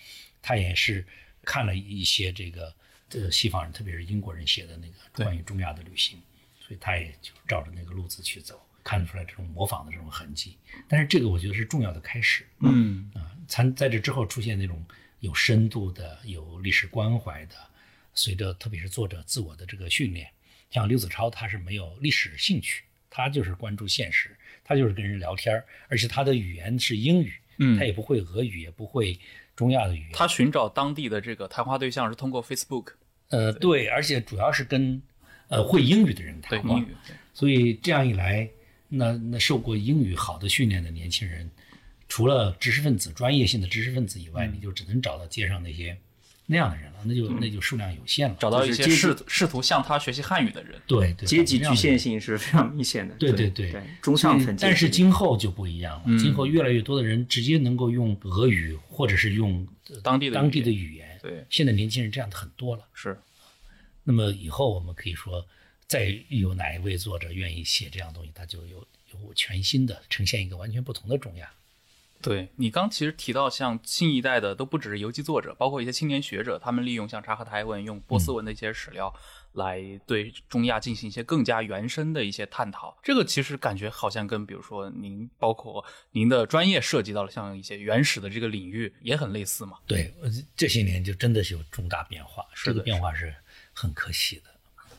他也是看了一些这个呃西方人，特别是英国人写的那个关于中亚的旅行，所以他也就照着那个路子去走，看得出来这种模仿的这种痕迹。但是这个我觉得是重要的开始，嗯啊，才在这之后出现那种有深度的、有历史关怀的，随着特别是作者自我的这个训练，像刘子超他是没有历史兴趣。他就是关注现实，他就是跟人聊天而且他的语言是英语，嗯，他也不会俄语，也不会中亚的语言。他寻找当地的这个谈话对象是通过 Facebook，呃，对，而且主要是跟呃会英语的人谈话，所以这样一来，那那受过英语好的训练的年轻人，除了知识分子、专业性的知识分子以外，你就只能找到街上那些。那样的人了，那就那就数量有限了。找到一些试试图向他学习汉语的人，对对，阶级局限性是非常明显的。对对对，中上层。但是今后就不一样了，今后越来越多的人直接能够用俄语或者是用当地的当地的语言。对，现在年轻人这样的很多了。是。那么以后我们可以说，再有哪一位作者愿意写这样东西，他就有有全新的呈现一个完全不同的中亚。对你刚其实提到，像新一代的都不只是游记作者，包括一些青年学者，他们利用像察合台文、用波斯文的一些史料。来对中亚进行一些更加原生的一些探讨，这个其实感觉好像跟比如说您包括您的专业涉及到了像一些原始的这个领域也很类似嘛？对，这些年就真的是有重大变化，这个变化是很可喜的。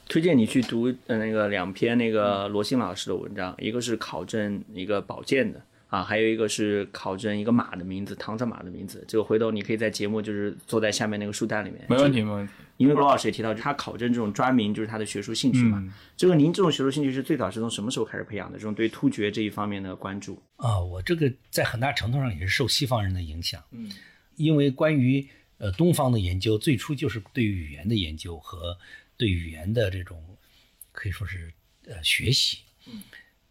推荐你去读呃那个两篇那个罗新老师的文章，一个是考证一个保健的。啊，还有一个是考证一个马的名字，唐朝马的名字。这个回头你可以在节目就是坐在下面那个书单里面。没问题，没问题。因为罗老师也提到，他考证这种专名就是他的学术兴趣嘛。这个您这种学术兴趣是最早是从什么时候开始培养的？这种对突厥这一方面的关注？啊，我这个在很大程度上也是受西方人的影响。嗯，因为关于呃东方的研究，最初就是对语言的研究和对语言的这种可以说是呃学习。嗯。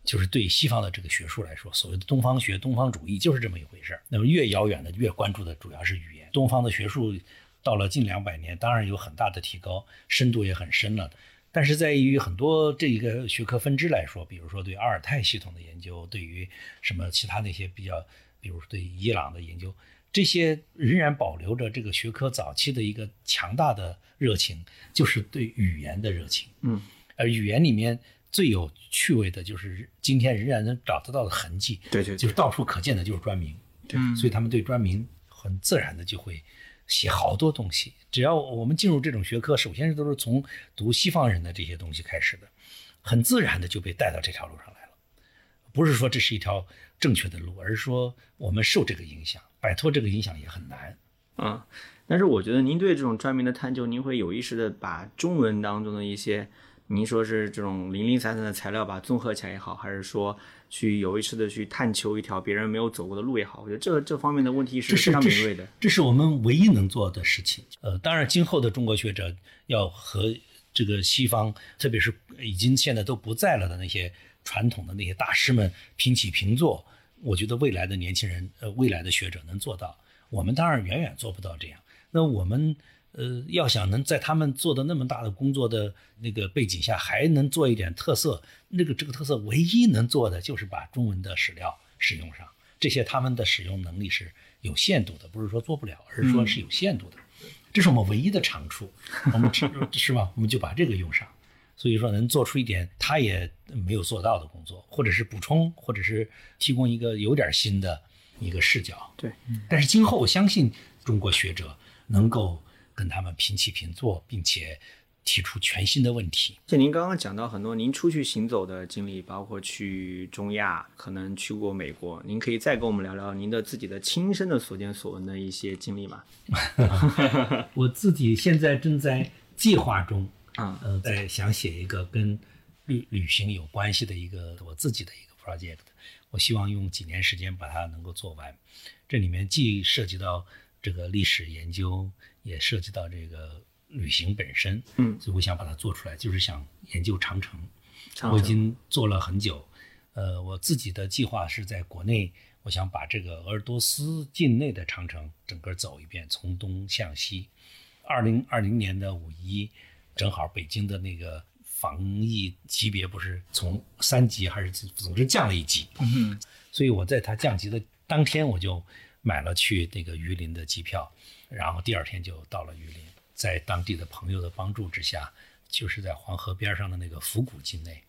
就是对西方的这个学术来说，所谓的东方学、东方主义就是这么一回事儿。那么越遥远的越关注的主要是语言。东方的学术到了近两百年，当然有很大的提高，深度也很深了。但是在于很多这一个学科分支来说，比如说对阿尔泰系统的研究，对于什么其他那些比较，比如对伊朗的研究，这些仍然保留着这个学科早期的一个强大的热情，就是对语言的热情。嗯，而语言里面。最有趣味的就是今天仍然能找得到的痕迹，对对，就是到处可见的，就是专名，对，所以他们对专名很自然的就会写好多东西。只要我们进入这种学科，首先都是从读西方人的这些东西开始的，很自然的就被带到这条路上来了。不是说这是一条正确的路，而是说我们受这个影响，摆脱这个影响也很难。啊，但是我觉得您对这种专名的探究，您会有意识的把中文当中的一些。您说是这种零零散散的材料吧，综合起来也好，还是说去有意识的去探求一条别人没有走过的路也好，我觉得这这方面的问题是非常敏锐的。这是我们唯一能做的事情。呃，当然，今后的中国学者要和这个西方，特别是已经现在都不在了的那些传统的那些大师们平起平坐，我觉得未来的年轻人，呃，未来的学者能做到。我们当然远远做不到这样。那我们。呃，要想能在他们做的那么大的工作的那个背景下，还能做一点特色，那个这个特色唯一能做的就是把中文的史料使用上。这些他们的使用能力是有限度的，不是说做不了，而是说是有限度的。这是我们唯一的长处，我们 *laughs* 是吧？我们就把这个用上。所以说，能做出一点他也没有做到的工作，或者是补充，或者是提供一个有点新的一个视角。对，但是今后我相信中国学者能够。跟他们平起平坐，并且提出全新的问题。像您刚刚讲到很多您出去行走的经历，包括去中亚，可能去过美国，您可以再跟我们聊聊您的自己的亲身的所见所闻的一些经历吗？*laughs* 我自己现在正在计划中，啊，呃，在想写一个跟旅旅行有关系的一个我自己的一个 project，我希望用几年时间把它能够做完。这里面既涉及到这个历史研究。也涉及到这个旅行本身，嗯，所以我想把它做出来，就是想研究长城。我已经做了很久，呃，我自己的计划是在国内，我想把这个鄂尔多斯境内的长城整个走一遍，从东向西。二零二零年的五一，正好北京的那个防疫级别不是从三级还是总之降了一级，嗯，所以我在它降级的当天，我就买了去那个榆林的机票。然后第二天就到了榆林，在当地的朋友的帮助之下，就是在黄河边上的那个府谷境内，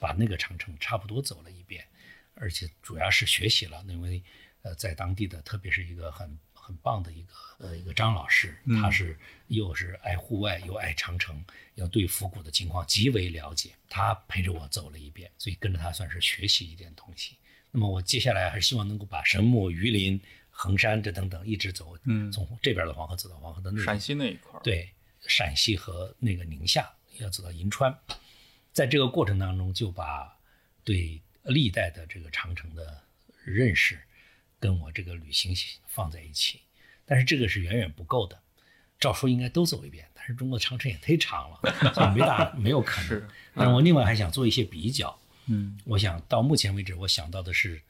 把那个长城差不多走了一遍，而且主要是学习了，因为呃，在当地的特别是一个很很棒的一个呃一个张老师，他是又是爱户外又爱长城，要对府谷的情况极为了解，他陪着我走了一遍，所以跟着他算是学习一点东西。那么我接下来还是希望能够把神木、榆林。衡山这等等一直走，嗯，从这边的黄河走到黄河的那陕西那一块对，陕西和那个宁夏要走到银川，在这个过程当中就把对历代的这个长城的认识跟我这个旅行放在一起，但是这个是远远不够的，照说应该都走一遍，但是中国长城也忒长了，所以没大 *laughs* 没有可能。是，但是我另外还想做一些比较，嗯，我想到目前为止我想到的是。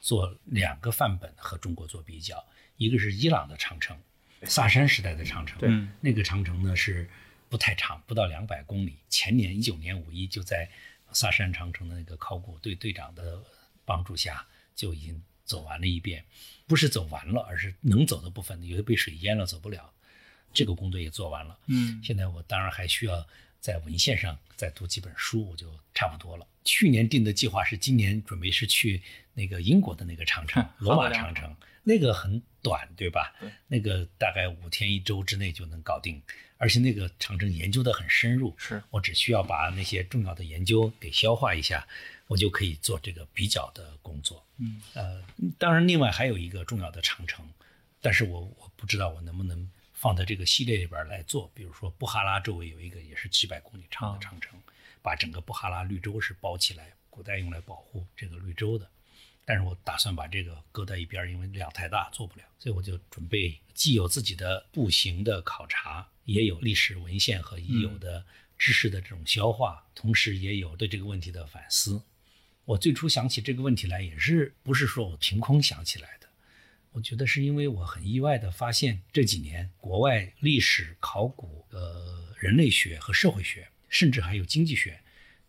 做两个范本和中国做比较，一个是伊朗的长城，萨珊时代的长城，对，那个长城呢是不太长，不到两百公里。前年一九年五一就在萨珊长城的那个考古队队长的帮助下，就已经走完了一遍，不是走完了，而是能走的部分有些被水淹了，走不了。这个工作也做完了，嗯现在我当然还需要在文献上再读几本书，我就差不多了。去年定的计划是今年准备是去那个英国的那个长城，罗马长城，那个很短，对吧？那个大概五天一周之内就能搞定，而且那个长城研究的很深入，是我只需要把那些重要的研究给消化一下，我就可以做这个比较的工作。嗯呃，当然，另外还有一个重要的长城，但是我我不知道我能不能放在这个系列里边来做。比如说，布哈拉周围有一个也是几百公里长的长城，把整个布哈拉绿洲是包起来，古代用来保护这个绿洲的。但是我打算把这个搁在一边，因为量太大做不了，所以我就准备既有自己的步行的考察，也有历史文献和已有的知识的这种消化，同时也有对这个问题的反思。我最初想起这个问题来，也是不是说我凭空想起来的，我觉得是因为我很意外的发现这几年国外历史、考古、呃人类学和社会学，甚至还有经济学，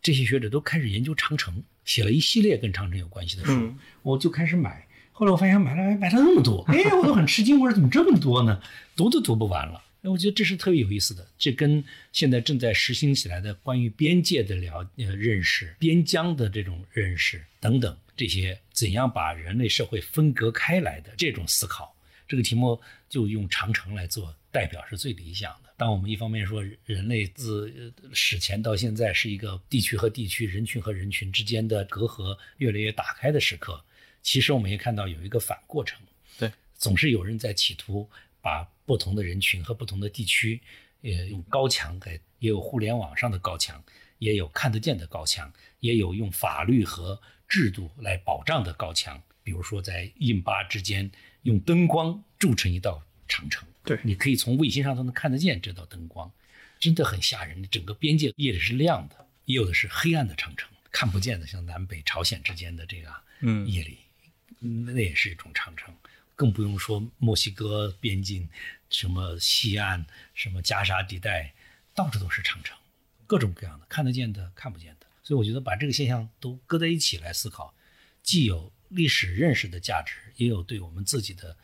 这些学者都开始研究长城，写了一系列跟长城有关系的书，嗯我就开始买。后来我发现买了买了那么多，哎，我都很吃惊，我说怎么这么多呢？读都读不完了。哎，我觉得这是特别有意思的，这跟现在正在实行起来的关于边界的了呃认识、边疆的这种认识等等这些怎样把人类社会分隔开来的这种思考，这个题目就用长城来做代表是最理想的。当我们一方面说人类自呃史前到现在是一个地区和地区、人群和人群之间的隔阂越来越打开的时刻，其实我们也看到有一个反过程，对，总是有人在企图把不同的人群和不同的地区，呃用高墙给，也有互联网上的高墙，也有看得见的高墙，也有用法律和制度来保障的高墙。比如说，在印巴之间用灯光筑成一道长城，对你可以从卫星上都能看得见这道灯光，真的很吓人。整个边界夜里是亮的，也有的是黑暗的长城，看不见的，像南北朝鲜之间的这个嗯夜里，嗯那也是一种长城。更不用说墨西哥边境，什么西岸，什么加沙地带，到处都是长城，各种各样的，看得见的，看不见的。所以我觉得把这个现象都搁在一起来思考，既有历史认识的价值，也有对我们自己的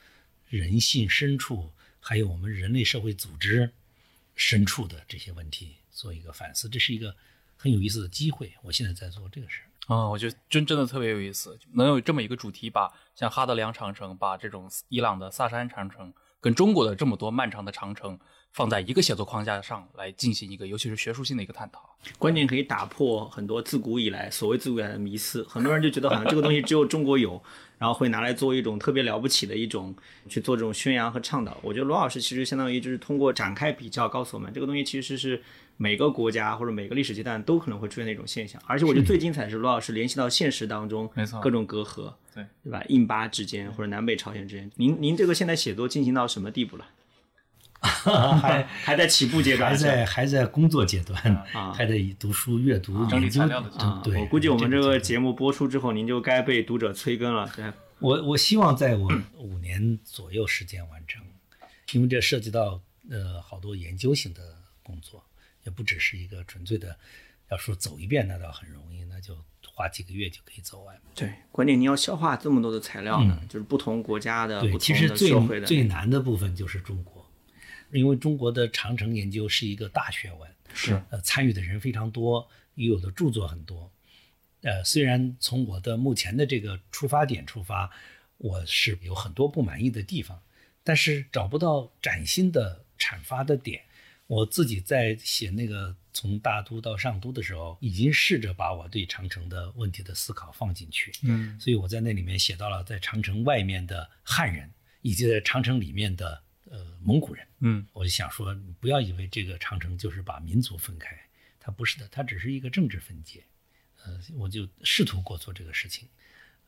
人性深处，还有我们人类社会组织深处的这些问题做一个反思，这是一个很有意思的机会。我现在在做这个事儿。啊、我觉得真真的特别有意思，能有这么一个主题，把像哈德良长城，把这种伊朗的萨珊长城，跟中国的这么多漫长的长城放在一个写作框架上来进行一个，尤其是学术性的一个探讨。关键可以打破很多自古以来所谓自古以来的迷思。很多人就觉得好像这个东西只有中国有，然后会拿来做一种特别了不起的一种去做这种宣扬和倡导。我觉得罗老师其实相当于就是通过展开比较，告诉我们这个东西其实是每个国家或者每个历史阶段都可能会出现的一种现象。而且我觉得最精彩的是罗老师联系到现实当中没错各种隔阂，对对吧？印巴之间或者南北朝鲜之间，您您这个现在写作进行到什么地步了？*laughs* 还还在起步阶段，还在还在工作阶段，啊还得读书、阅读、整理材料的阶段啊，对，我估计我们这个节目播出之后，您就该被读者催更了。对，*laughs* 我我希望在我五年左右时间完成，因为这涉及到呃好多研究型的工作，也不只是一个纯粹的，要说走一遍那倒很容易，那就花几个月就可以走完。对，关键你要消化这么多的材料呢，就是不同国家的、对，其实最最难的部分就是中国，因为中国的长城研究是一个大学问，是呃，参与的人非常多，也有的著作很多。呃，虽然从我的目前的这个出发点出发，我是有很多不满意的地方，但是找不到崭新的阐发的点。我自己在写那个从大都到上都的时候，已经试着把我对长城的问题的思考放进去。嗯所以我在那里面写到了在长城外面的汉人，以及在长城里面的呃蒙古人。嗯我就想说，你不要以为这个长城就是把民族分开，它不是的，它只是一个政治分界。呃，我就试图过做这个事情，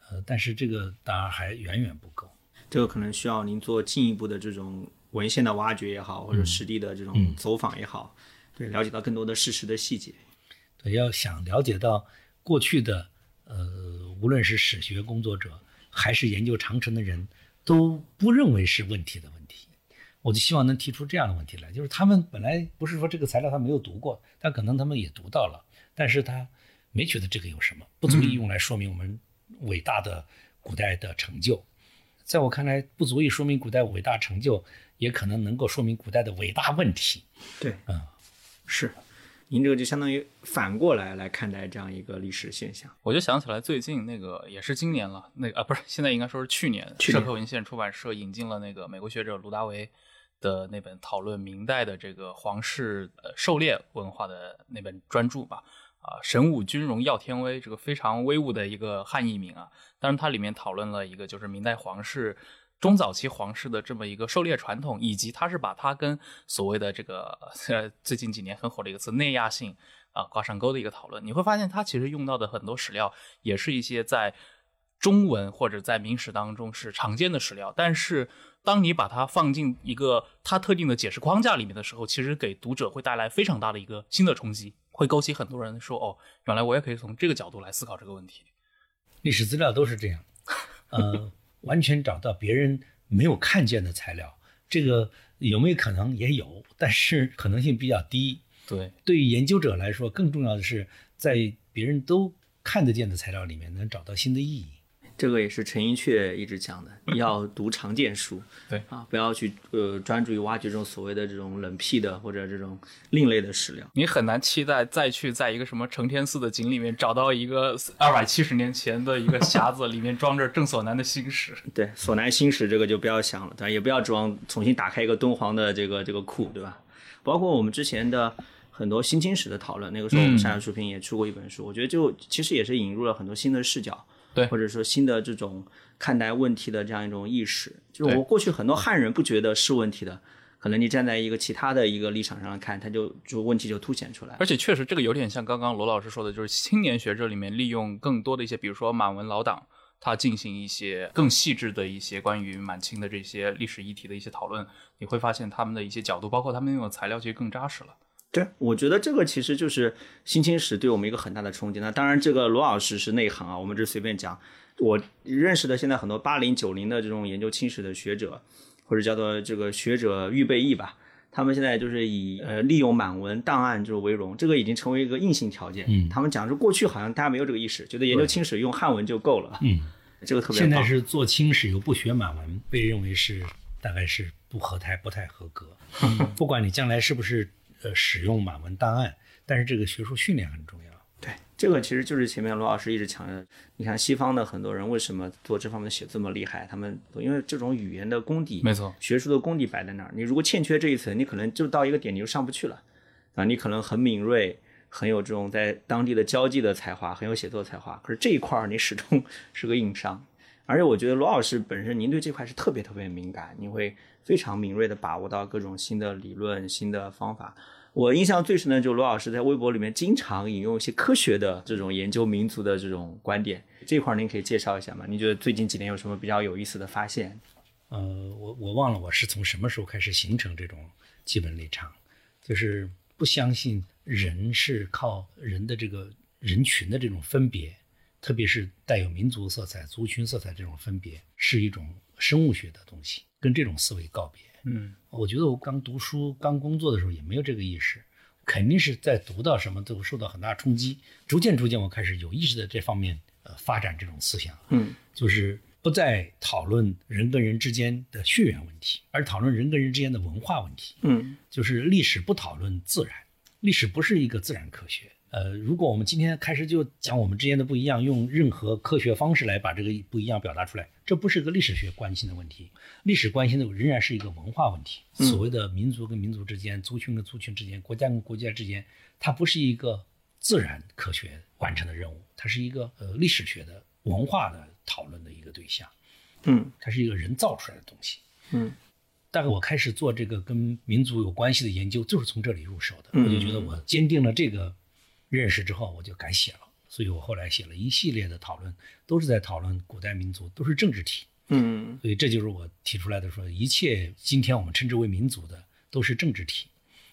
呃，但是这个当然还远远不够。这个可能需要您做进一步的这种文献的挖掘也好，或者实地的这种走访也好，对，了解到更多的事实的细节。对，要想了解到过去的呃，无论是史学工作者还是研究长城的人，都不认为是问题的问题。我就希望能提出这样的问题来，就是他们本来不是说这个材料他没有读过，但可能他们也读到了，但是他没觉得这个有什么，不足以用来说明我们伟大的古代的成就。在我看来，不足以说明古代伟大成就，也可能能够说明古代的伟大问题。对，嗯，是。您这个就相当于反过来来看待这样一个历史现象。我就想起来最近那个也是今年了，那个啊不是，现在应该说是去年，去年社科文献出版社引进了那个美国学者卢达维的那本讨论明代的这个皇室呃狩猎文化的那本专著吧。啊，神武军容耀天威，这个非常威武的一个汉译名啊。当然，它里面讨论了一个就是明代皇室。中早期皇室的这么一个狩猎传统，以及他是把它跟所谓的这个呃最近几年很火的一个词内亚性啊挂上钩的一个讨论，你会发现他其实用到的很多史料也是一些在中文或者在明史当中是常见的史料，但是当你把它放进一个它特定的解释框架里面的时候，其实给读者会带来非常大的一个新的冲击，会勾起很多人说哦，原来我也可以从这个角度来思考这个问题。历史资料都是这样，呃。完全找到别人没有看见的材料，这个有没有可能也有，但是可能性比较低。对，对于研究者来说，更重要的是在别人都看得见的材料里面能找到新的意义。这个也是陈寅恪一直讲的，*laughs* 要读常见书，对啊，不要去呃专注于挖掘这种所谓的这种冷僻的或者这种另类的史料。你很难期待再去在一个什么承天寺的井里面找到一个二百七十年前的一个匣子，里面装着郑索南的新史。*laughs* 对，索南新史这个就不要想了，对吧？也不要指望重新打开一个敦煌的这个这个库，对吧？包括我们之前的很多新清史的讨论，那个时候我们上海书评也出过一本书，我觉得就其实也是引入了很多新的视角。对，或者说新的这种看待问题的这样一种意识，就是我过去很多汉人不觉得是问题的，可能你站在一个其他的一个立场上看，他就就问题就凸显出来。而且确实这个有点像刚刚罗老师说的，就是青年学者里面利用更多的一些，比如说满文老党，他进行一些更细致的一些关于满清的这些历史议题的一些讨论，你会发现他们的一些角度，包括他们用的材料，其实更扎实了。对，我觉得这个其实就是新清史对我们一个很大的冲击。那当然，这个罗老师是内行啊，我们这随便讲。我认识的现在很多八零九零的这种研究清史的学者，或者叫做这个学者预备役吧，他们现在就是以呃利用满文档案就是为荣，这个已经成为一个硬性条件。嗯，他们讲说过去好像大家没有这个意识，觉得研究清史用汉文就够了。嗯，*laughs* 这个特别。现在是做清史又不学满文，被认为是大概是不合台、不太合格。*laughs* 不管你将来是不是。呃，使用满文档案，但是这个学术训练很重要。对，这个其实就是前面罗老师一直强调。你看西方的很多人为什么做这方面的写这么厉害？他们因为这种语言的功底，没错，学术的功底摆在那儿。你如果欠缺这一层，你可能就到一个点你就上不去了啊。你可能很敏锐，很有这种在当地的交际的才华，很有写作才华，可是这一块儿你始终 *laughs* 是个硬伤。而且我觉得罗老师本身，您对这块是特别特别敏感，你会。非常敏锐地把握到各种新的理论、新的方法。我印象最深的就是罗老师在微博里面经常引用一些科学的这种研究民族的这种观点。这块您可以介绍一下吗？您觉得最近几年有什么比较有意思的发现？呃，我我忘了我是从什么时候开始形成这种基本立场，就是不相信人是靠人的这个人群的这种分别，特别是带有民族色彩、族群色彩这种分别，是一种生物学的东西。跟这种思维告别。嗯，我觉得我刚读书、刚工作的时候也没有这个意识，肯定是在读到什么都受到很大冲击，逐渐逐渐我开始有意识的这方面呃发展这种思想。嗯，就是不再讨论人跟人之间的血缘问题，而讨论人跟人之间的文化问题。嗯，就是历史不讨论自然，历史不是一个自然科学。呃，如果我们今天开始就讲我们之间的不一样，用任何科学方式来把这个不一样表达出来，这不是个历史学关心的问题。历史关心的仍然是一个文化问题。所谓的民族跟民族之间、族群跟族群之间、国家跟国家之间，它不是一个自然科学完成的任务，它是一个呃历史学的文化的讨论的一个对象。嗯，它是一个人造出来的东西。嗯，大概我开始做这个跟民族有关系的研究，就是从这里入手的。我就觉得我坚定了这个。认识之后，我就敢写了，所以我后来写了一系列的讨论，都是在讨论古代民族，都是政治体。嗯，所以这就是我提出来的，说一切今天我们称之为民族的，都是政治体，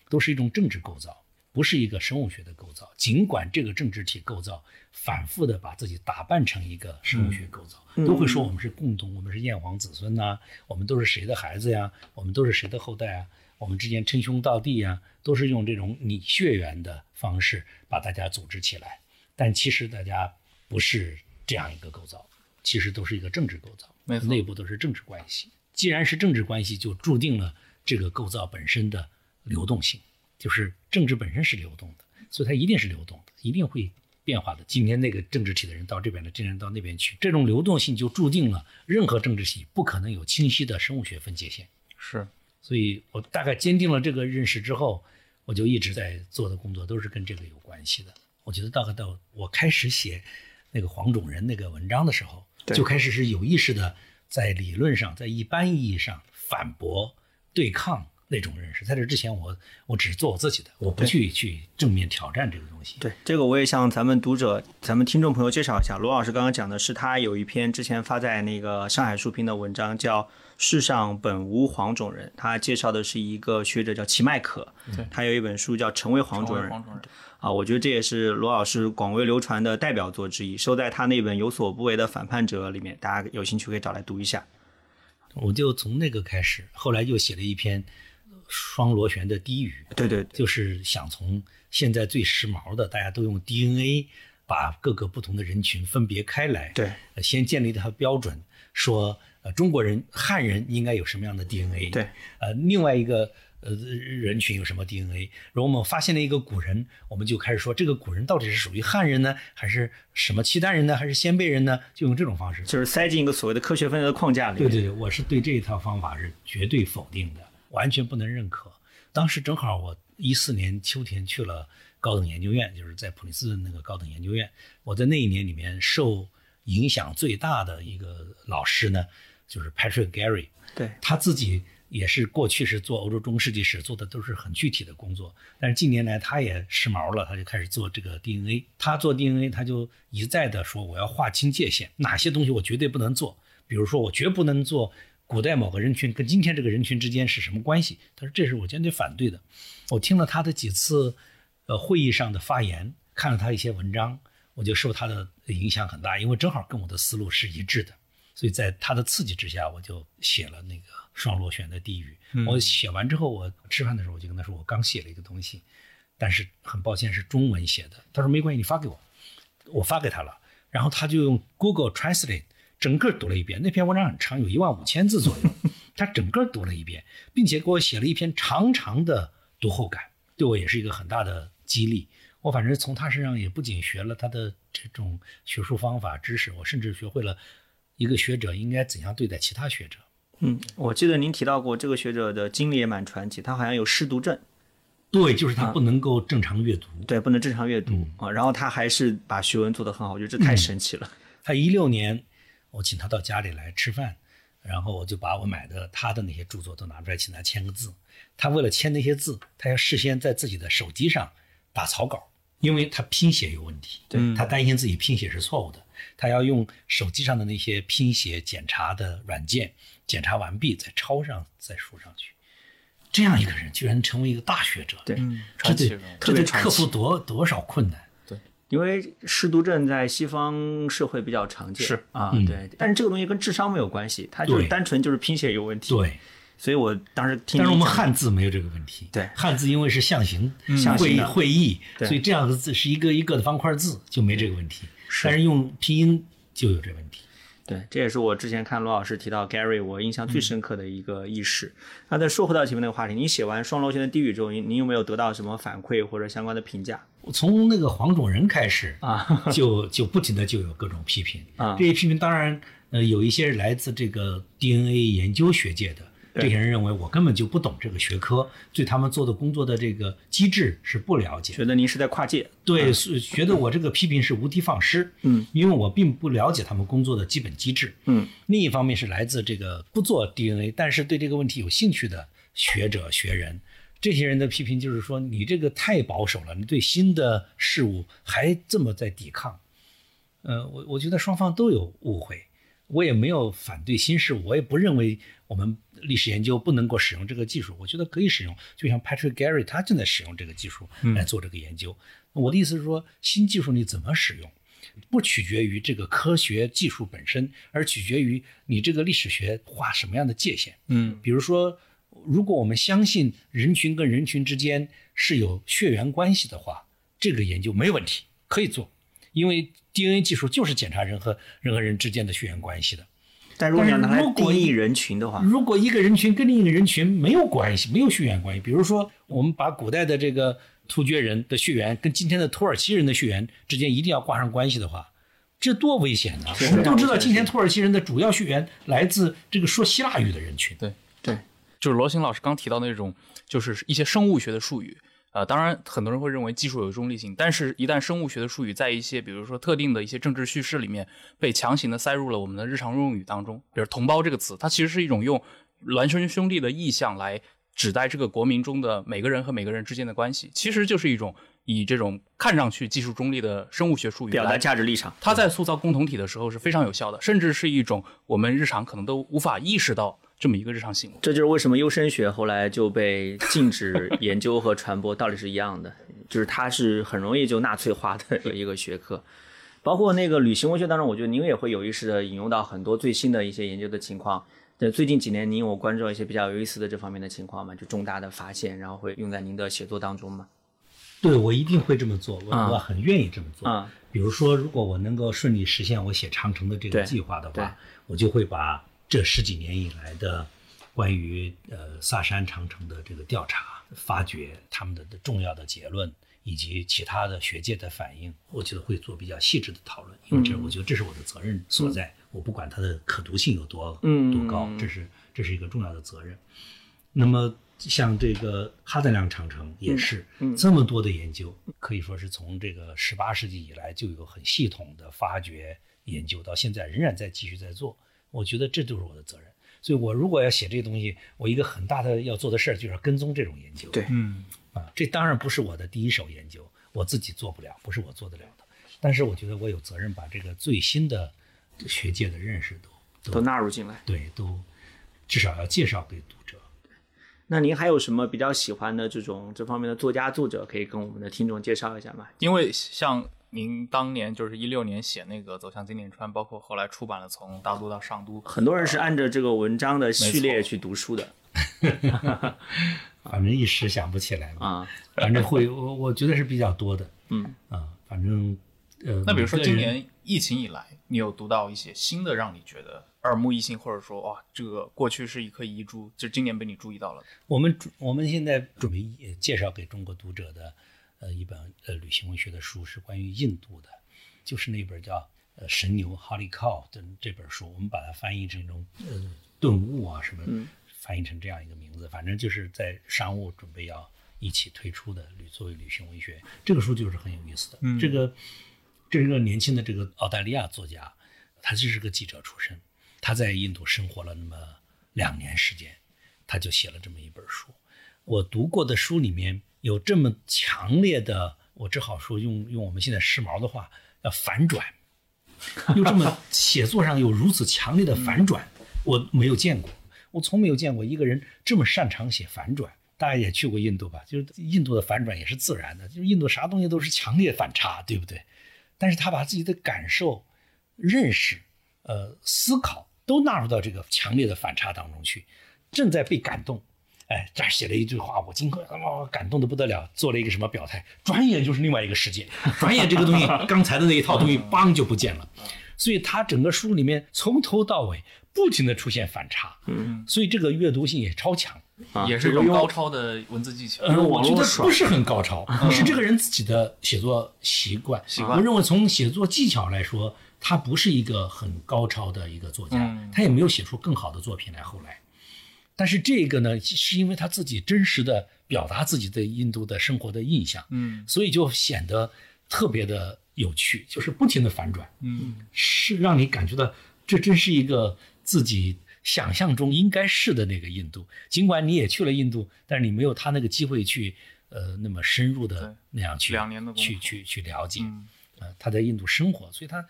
都是一种政治构造，不是一个生物学的构造。尽管这个政治体构造反复的把自己打扮成一个生物学构造，都会说我们是共同，我们是炎黄子孙呐，我们都是谁的孩子呀，我们都是谁的后代啊。我们之间称兄道弟啊，都是用这种拟血缘的方式把大家组织起来，但其实大家不是这样一个构造。其实都是一个政治构造，内部都是政治关系。既然是政治关系，就注定了这个构造本身的流动性，就是政治本身是流动的，所以它一定是流动的，一定会变化的。今天那个政治体的人到这边来，今天人到那边去，这种流动性就注定了任何政治体不可能有清晰的生物学分界线。是，所以我大概坚定了这个认识之后，我就一直在做的工作都是跟这个有关系的。我觉得大概到我开始写那个黄种人那个文章的时候，就开始是有意识的在理论上，在一般意义上反驳、对抗那种认识。在这之前我，我只是做我自己的，我不去去正面挑战这个东西。对，这个我也向咱们读者、咱们听众朋友介绍一下。罗老师刚刚讲的是他有一篇之前发在那个上海书评的文章，叫《世上本无黄种人》，他介绍的是一个学者叫齐麦可，他有一本书叫《成为黄种人》黄种人，啊，我觉得这也是罗老师广为流传的代表作之一，收在他那本《有所不为的反叛者》里面，大家有兴趣可以找来读一下。我就从那个开始，后来又写了一篇双螺旋的低语。对对对，就是想从现在最时髦的，大家都用 DNA 把各个不同的人群分别开来，对呃，先建立一套标准，说呃中国人汉人应该有什么样的 DNA，对，呃，另外一个呃人群有什么 DNA，然后我们发现了一个古人，我们就开始说这个古人到底是属于汉人呢，还是什么契丹人呢，还是鲜卑人呢？就用这种方式，就是塞进一个所谓的科学分类的框架里。对对对，我是对这一套方法是绝对否定的，完全不能认可。当时正好我一四年秋天去了高等研究院，就是在普林斯顿那个高等研究院。我在那一年里面受影响最大的一个老师呢，就是 Patrick Gary。对他自己也是过去是做欧洲中世纪史做的都是很具体的工作，但是近年来他也时髦了，他就开始做这个 DNA。他做 DNA，他就一再的说我要划清界限，哪些东西我绝对不能做，比如说我绝不能做古代某个人群跟今天这个人群之间是什么关系。他说这是我坚决反对的。我听了他的几次呃会议上的发言，看了他一些文章，我就受他的影响很大，因为正好跟我的思路是一致的。所以在他的刺激之下，我就写了那个双螺旋的地狱。我写完之后，我吃饭的时候我就跟他说，我刚写了一个东西，但是很抱歉是中文写的。他说没关系，你发给我。我发给他了，然后他就用 Google Translate 整个读了一遍。那篇文章很长，有一万五千字左右，*laughs* 他整个读了一遍，并且给我写了一篇长长的读后感，对我也是一个很大的激励。我反正从他身上也不仅学了他的这种学术方法知识，我甚至学会了一个学者应该怎样对待其他学者。嗯，我记得您提到过这个学者的经历也蛮传奇，他好像有失读症，对，就是他不能够正常阅读。对，不能正常阅读、啊。然后他还是把学问做得很好，我觉得这太神奇了。*laughs* 他一六年，我请他到家里来吃饭，然后我就把我买的他的那些著作都拿出来，请他签个字。他为了签那些字，他要事先在自己的手机上打草稿，因为他拼写有问题，对他担心自己拼写是错误的，他要用手机上的那些拼写检查的软件检查完毕再抄上再输上去。这样一个人居然成为一个大学者，对，嗯，这得特别克服多多少困难？因为失读症在西方社会比较常见，是啊，嗯对。但是这个东西跟智商没有关系，它就是单纯就是拼写有问题。，对。所以我当时听但是我们汉字没有这个问题。对汉字因为是象形，会象形的会意，所以这样的字是一个一个的方块字就没这个问题。是但是用拼音就有这问题。对，这也是我之前看罗老师提到 Gary，我印象最深刻的一个意识。那再说回到前面那个话题，你写完《双螺旋的地狱》之后，你你有没有得到什么反馈或者相关的评价我从那个黄种人开始啊？*laughs* 就就不停的就有各种批评啊这些批评当然呃有一些是来自这个 DNA 研究学界的。对这些人认为我根本就不懂这个学科，对他们做的工作的这个机制是不了解。觉得您是在跨界？对，是觉得我这个批评是无的放矢，嗯，因为我并不了解他们工作的基本机制，嗯。另一方面是来自这个不做 DNA，但是对这个问题有兴趣的学者学人，这些人的批评就是说你这个太保守了，你对新的事物还这么在抵抗。呃，我我觉得双方都有误会，我也没有反对新事物，我也不认为我们历史研究不能够使用这个技术，我觉得可以使用。就像 Patrick Gary 他正在使用这个技术来做这个研究。我的意思是说，新技术你怎么使用，不取决于这个科学技术本身，而取决于你这个历史学画什么样的界限。嗯比如说，如果我们相信人群跟人群之间是有血缘关系的话，这个研究没问题，可以做，因为 DNA 技术就是检查人和人和人之间的血缘关系的。但如果想拿来定义人群的话，如果一个人群跟另一个人群没有关系，没有血缘关系，比如说我们把古代的这个突厥人的血缘跟今天的土耳其人的血缘之间一定要挂上关系的话，这多危险呢！是我们都知道，今天土耳其人的主要血缘来自这个说希腊语的人群。对对，就是罗新老师刚提到那种，就是一些生物学的术语。呃，当然，很多人会认为技术有中立性，但是，一旦生物学的术语在一些，比如说特定的一些政治叙事里面被强行的塞入了我们的日常用语当中，比如“同胞”这个词，它其实是一种用孪生兄弟的意象来指代这个国民中的每个人和每个人之间的关系，其实就是一种以这种看上去技术中立的生物学术语表达价值立场。它在塑造共同体的时候是非常有效的，甚至是一种我们日常可能都无法意识到这么一个日常行为。这就是为什么优生学后来就被禁止研究和传播，道理是一样的，就是它是很容易就纳粹化的 *laughs* 一个学科。包括那个旅行文学当中，我觉得您也会有意识的引用到很多最新的一些研究的情况。对，最近几年您有关注到一些比较有意思的这方面的情况吗？就重大的发现，然后会用在您的写作当中吗？对，我一定会这么做，我很愿意这么做。啊比如说，如果我能够顺利实现我写长城的这个计划的话，我就会把这十几年以来的关于呃萨山长城的这个调查、发掘他们的的重要的结论，以及其他的学界的反应，我觉得会做比较细致的讨论，因为这我觉得这是我的责任所在。我不管它的可读性有多嗯多高，这是这是一个重要的责任。那么像这个哈德良长城也是、这么多的研究，可以说是从这个十八世纪以来就有很系统的发掘研究，到现在仍然在继续在做。我觉得这就是我的责任。所以我如果要写这个东西，我一个很大的要做的事儿就是要跟踪这种研究。对嗯，啊，这当然不是我的第一手研究，我自己做不了，不是我做得了的。但是我觉得我有责任把这个最新的学界的认识都都纳入进来。对都至少要介绍给读者。那您还有什么比较喜欢的这种这方面的作家作者，可以跟我们的听众介绍一下吗？因为像您当年就是一六年写那个《走向经典川》，包括后来出版了从大都到上都，很多人是按照这个文章的序列去读书的 *laughs* 反正一时想不起来嘛，啊。反正会我我觉得是比较多的嗯啊，反正呃，那比如说今年疫情以来，你有读到一些新的让你觉得耳目一新，或者说哇，这个过去是一颗遗珠，就今年被你注意到了。我们准我们现在准备呃介绍给中国读者的，呃，一本呃旅行文学的书是关于印度的，就是那本叫呃神牛 Holy Cow 的这本书，我们把它翻译成一种呃顿悟啊什么，翻译成这样一个名字，反正就是在商务准备要一起推出的旅作为旅行文学，这个书就是很有意思的。嗯这个这是个年轻的这个澳大利亚作家，他就是个记者出身，他在印度生活了那么两年时间，他就写了这么一本书。我读过的书里面有这么强烈的，我只好说用用我们现在时髦的话，叫反转，又这么 *laughs* 写作上有如此强烈的反转，我没有见过，我从没有见过一个人这么擅长写反转。大家也去过印度吧？就是印度的反转也是自然的，就是印度啥东西都是强烈反差，对不对？但是他把自己的感受、认识、呃思考都纳入到这个强烈的反差当中去，正在被感动。哎，这儿写了一句话，我今后哇感动的不得了，做了一个什么表态，转眼就是另外一个世界，转眼这个东西刚才的那一套东西梆就不见了。所以他整个书里面从头到尾不停的出现反差，嗯，所以这个阅读性也超强。啊也是一种高超的文字技巧。呃，我觉得不是很高超，是这个人自己的写作习惯。习惯我认为从写作技巧来说，他不是一个很高超的一个作家，嗯他也没有写出更好的作品来。后来，但是这个呢，是因为他自己真实的表达自己对印度的生活的印象，嗯所以就显得特别的有趣，就是不停的反转，嗯是让你感觉到这真是一个自己想象中应该是的那个印度。尽管你也去了印度，但是你没有他那个机会去呃那么深入的那样去两年的去去去了解。嗯呃，他在印度生活，所以他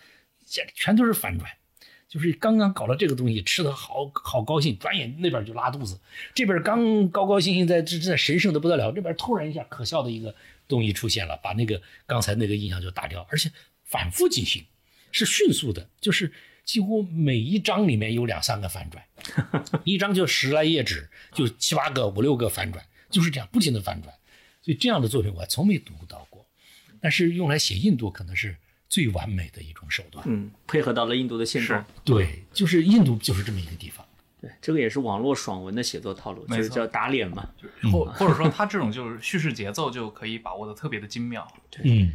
全全都是反转。就是刚刚搞了这个东西，吃的好好高兴，转眼那边就拉肚子。这边刚高高兴兴在这这神圣的不得了，这边突然一下可笑的一个东西出现了，把那个刚才那个印象就打掉，而且反复进行，是迅速的，就是几乎每一章里面有两三个反转，*laughs* 一章就十来页纸，就七八个、五六个反转，就是这样不停的反转。所以这样的作品我还从没读到过，但是用来写印度可能是最完美的一种手段。嗯，配合到了印度的现状。对，就是印度就是这么一个地方。对，这个也是网络爽文的写作套路，就是叫打脸嘛。或或者说他这种就是叙事节奏就可以把握的特别的精妙。嗯，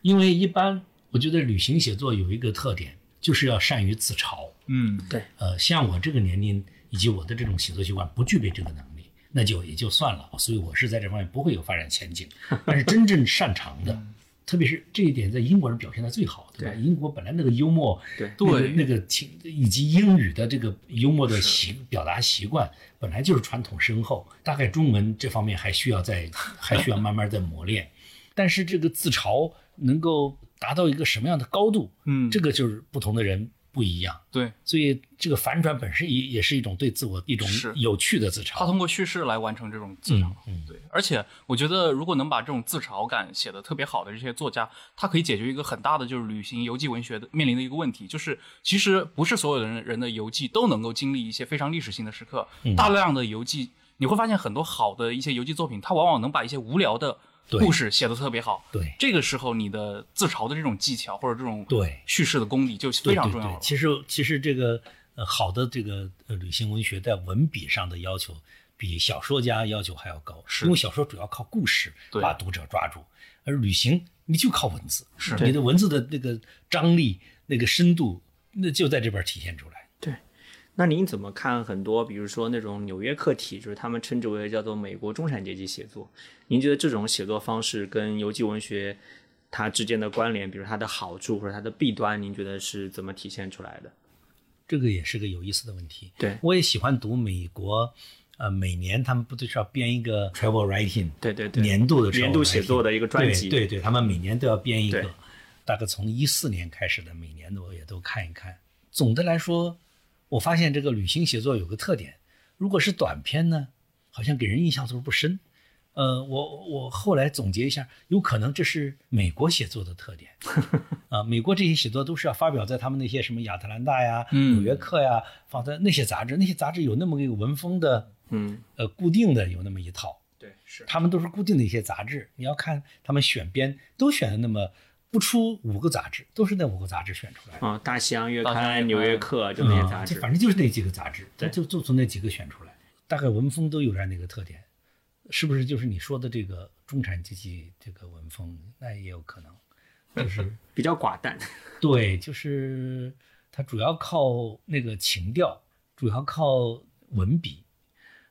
因为一般我觉得旅行写作有一个特点，就是要善于自嘲。嗯，对。呃，像我这个年龄以及我的这种写作习惯，不具备这个能力，那就也就算了。所以我是在这方面不会有发展前景。*laughs* 但是真正擅长的。特别是这一点，在英国人表现的最好，对吧？英国本来那个幽默，对那个那个情，以及英语的这个幽默的习表达习惯，本来就是传统深厚。大概中文这方面还需要再，还需要慢慢再磨练。但是这个自嘲能够达到一个什么样的高度？嗯，这个就是不同的人。不一样，对，所以这个反转本身也也是一种对自我一种有趣的自嘲。他通过叙事来完成这种自嘲，嗯，对。而且我觉得，如果能把这种自嘲感写得特别好的这些作家，他可以解决一个很大的就是旅行游记文学的面临的一个问题，就是其实不是所有的人人的游记都能够经历一些非常历史性的时刻。大量的游记，你会发现很多好的一些游记作品，它往往能把一些无聊的。故事写的特别好，对，这个时候你的自嘲的这种技巧或者这种对。叙事的功底就非常重要了。其实，其实这个呃好的这个呃旅行文学在文笔上的要求比小说家要求还要高，是。因为小说主要靠故事把读者抓住，而旅行你就靠文字，是。你的文字的那个张力、那个深度，那就在这边体现出来。那您怎么看很多，比如说那种纽约客体就是，他们称之为叫做美国中产阶级写作？您觉得这种写作方式跟游记文学它之间的关联，比如它的好处或者它的弊端，您觉得是怎么体现出来的？这个也是个有意思的问题。对，我也喜欢读美国，呃，每年他们不都是要编一个 travel writing，对对对，年度的年度写作的一个专辑，对对，他们每年都要编一个，大概从一四年开始的，每年的我也都看一看。总的来说。我发现这个旅行写作有个特点，如果是短篇呢，好像给人印象都不深。呃，我我后来总结一下，有可能这是美国写作的特点。*laughs* 啊，美国这些写作都是要发表在他们那些什么亚特兰大呀、纽约客呀，放在那些杂志，那些杂志有那么一个文风的，嗯，呃，固定的有那么一套。对，是。他们都是固定的一些杂志，你要看他们选编都选的那么。不出五个杂志，都是那五个杂志选出来的啊，《大西洋月刊》《纽约客》就那些杂志，反正就是那几个杂志，就就从那几个选出来，大概文风都有点那个特点，是不是？就是你说的这个中产阶级这个文风，那也有可能，就是 *laughs* 比较寡淡。对，就是它主要靠那个情调，主要靠文笔，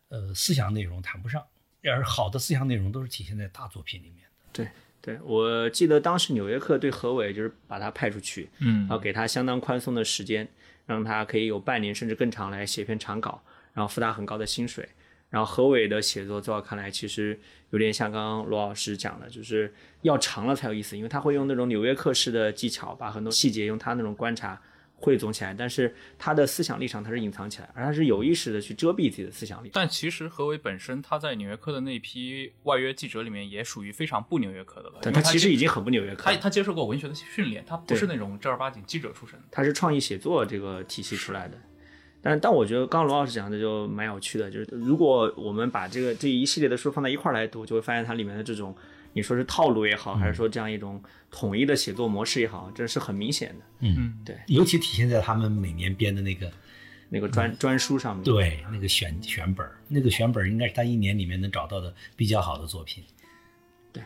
呃，思想内容谈不上，而好的思想内容都是体现在大作品里面的。对。对，我记得当时《纽约客》对何伟就是把他派出去，嗯，然后给他相当宽松的时间，让他可以有半年甚至更长来写篇长稿，然后付他很高的薪水。然后何伟的写作在我看来，其实有点像刚刚罗老师讲的，就是要长了才有意思，因为他会用那种《纽约客》式的技巧，把很多细节用他那种观察。汇总起来，但是他的思想立场他是隐藏起来，而他是有意识的去遮蔽自己的思想力。但其实何伟本身他在纽约客的那批外约记者里面也属于非常不纽约客的了。他其实已经很不纽约客。他他接受过文学的训练，他不是那种正儿八经记者出身。他是创意写作这个体系出来的。但但我觉得刚刚罗老师讲的就蛮有趣的，就是如果我们把这个这一系列的书放在一块来读，就会发现它里面的这种。你说是套路也好，还是说这样一种统一的写作模式也好，这是很明显的。嗯，对，尤其体现在他们每年编的那个那个专专书上面。对，那个选选本那个选本应该是他一年里面能找到的比较好的作品。对，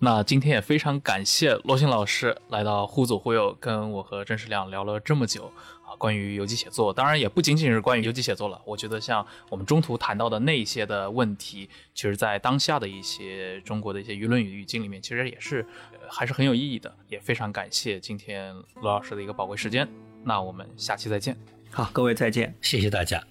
那今天也非常感谢罗新老师来到忽左忽右，跟我和郑世亮聊了这么久。关于游记写作，当然也不仅仅是关于游记写作了。我觉得像我们中途谈到的那些的问题，其实，在当下的一些中国的一些舆论语语境里面，其实也是还是很有意义的。也非常感谢今天罗老师的一个宝贵时间。那我们下期再见。好，各位再见，谢谢大家。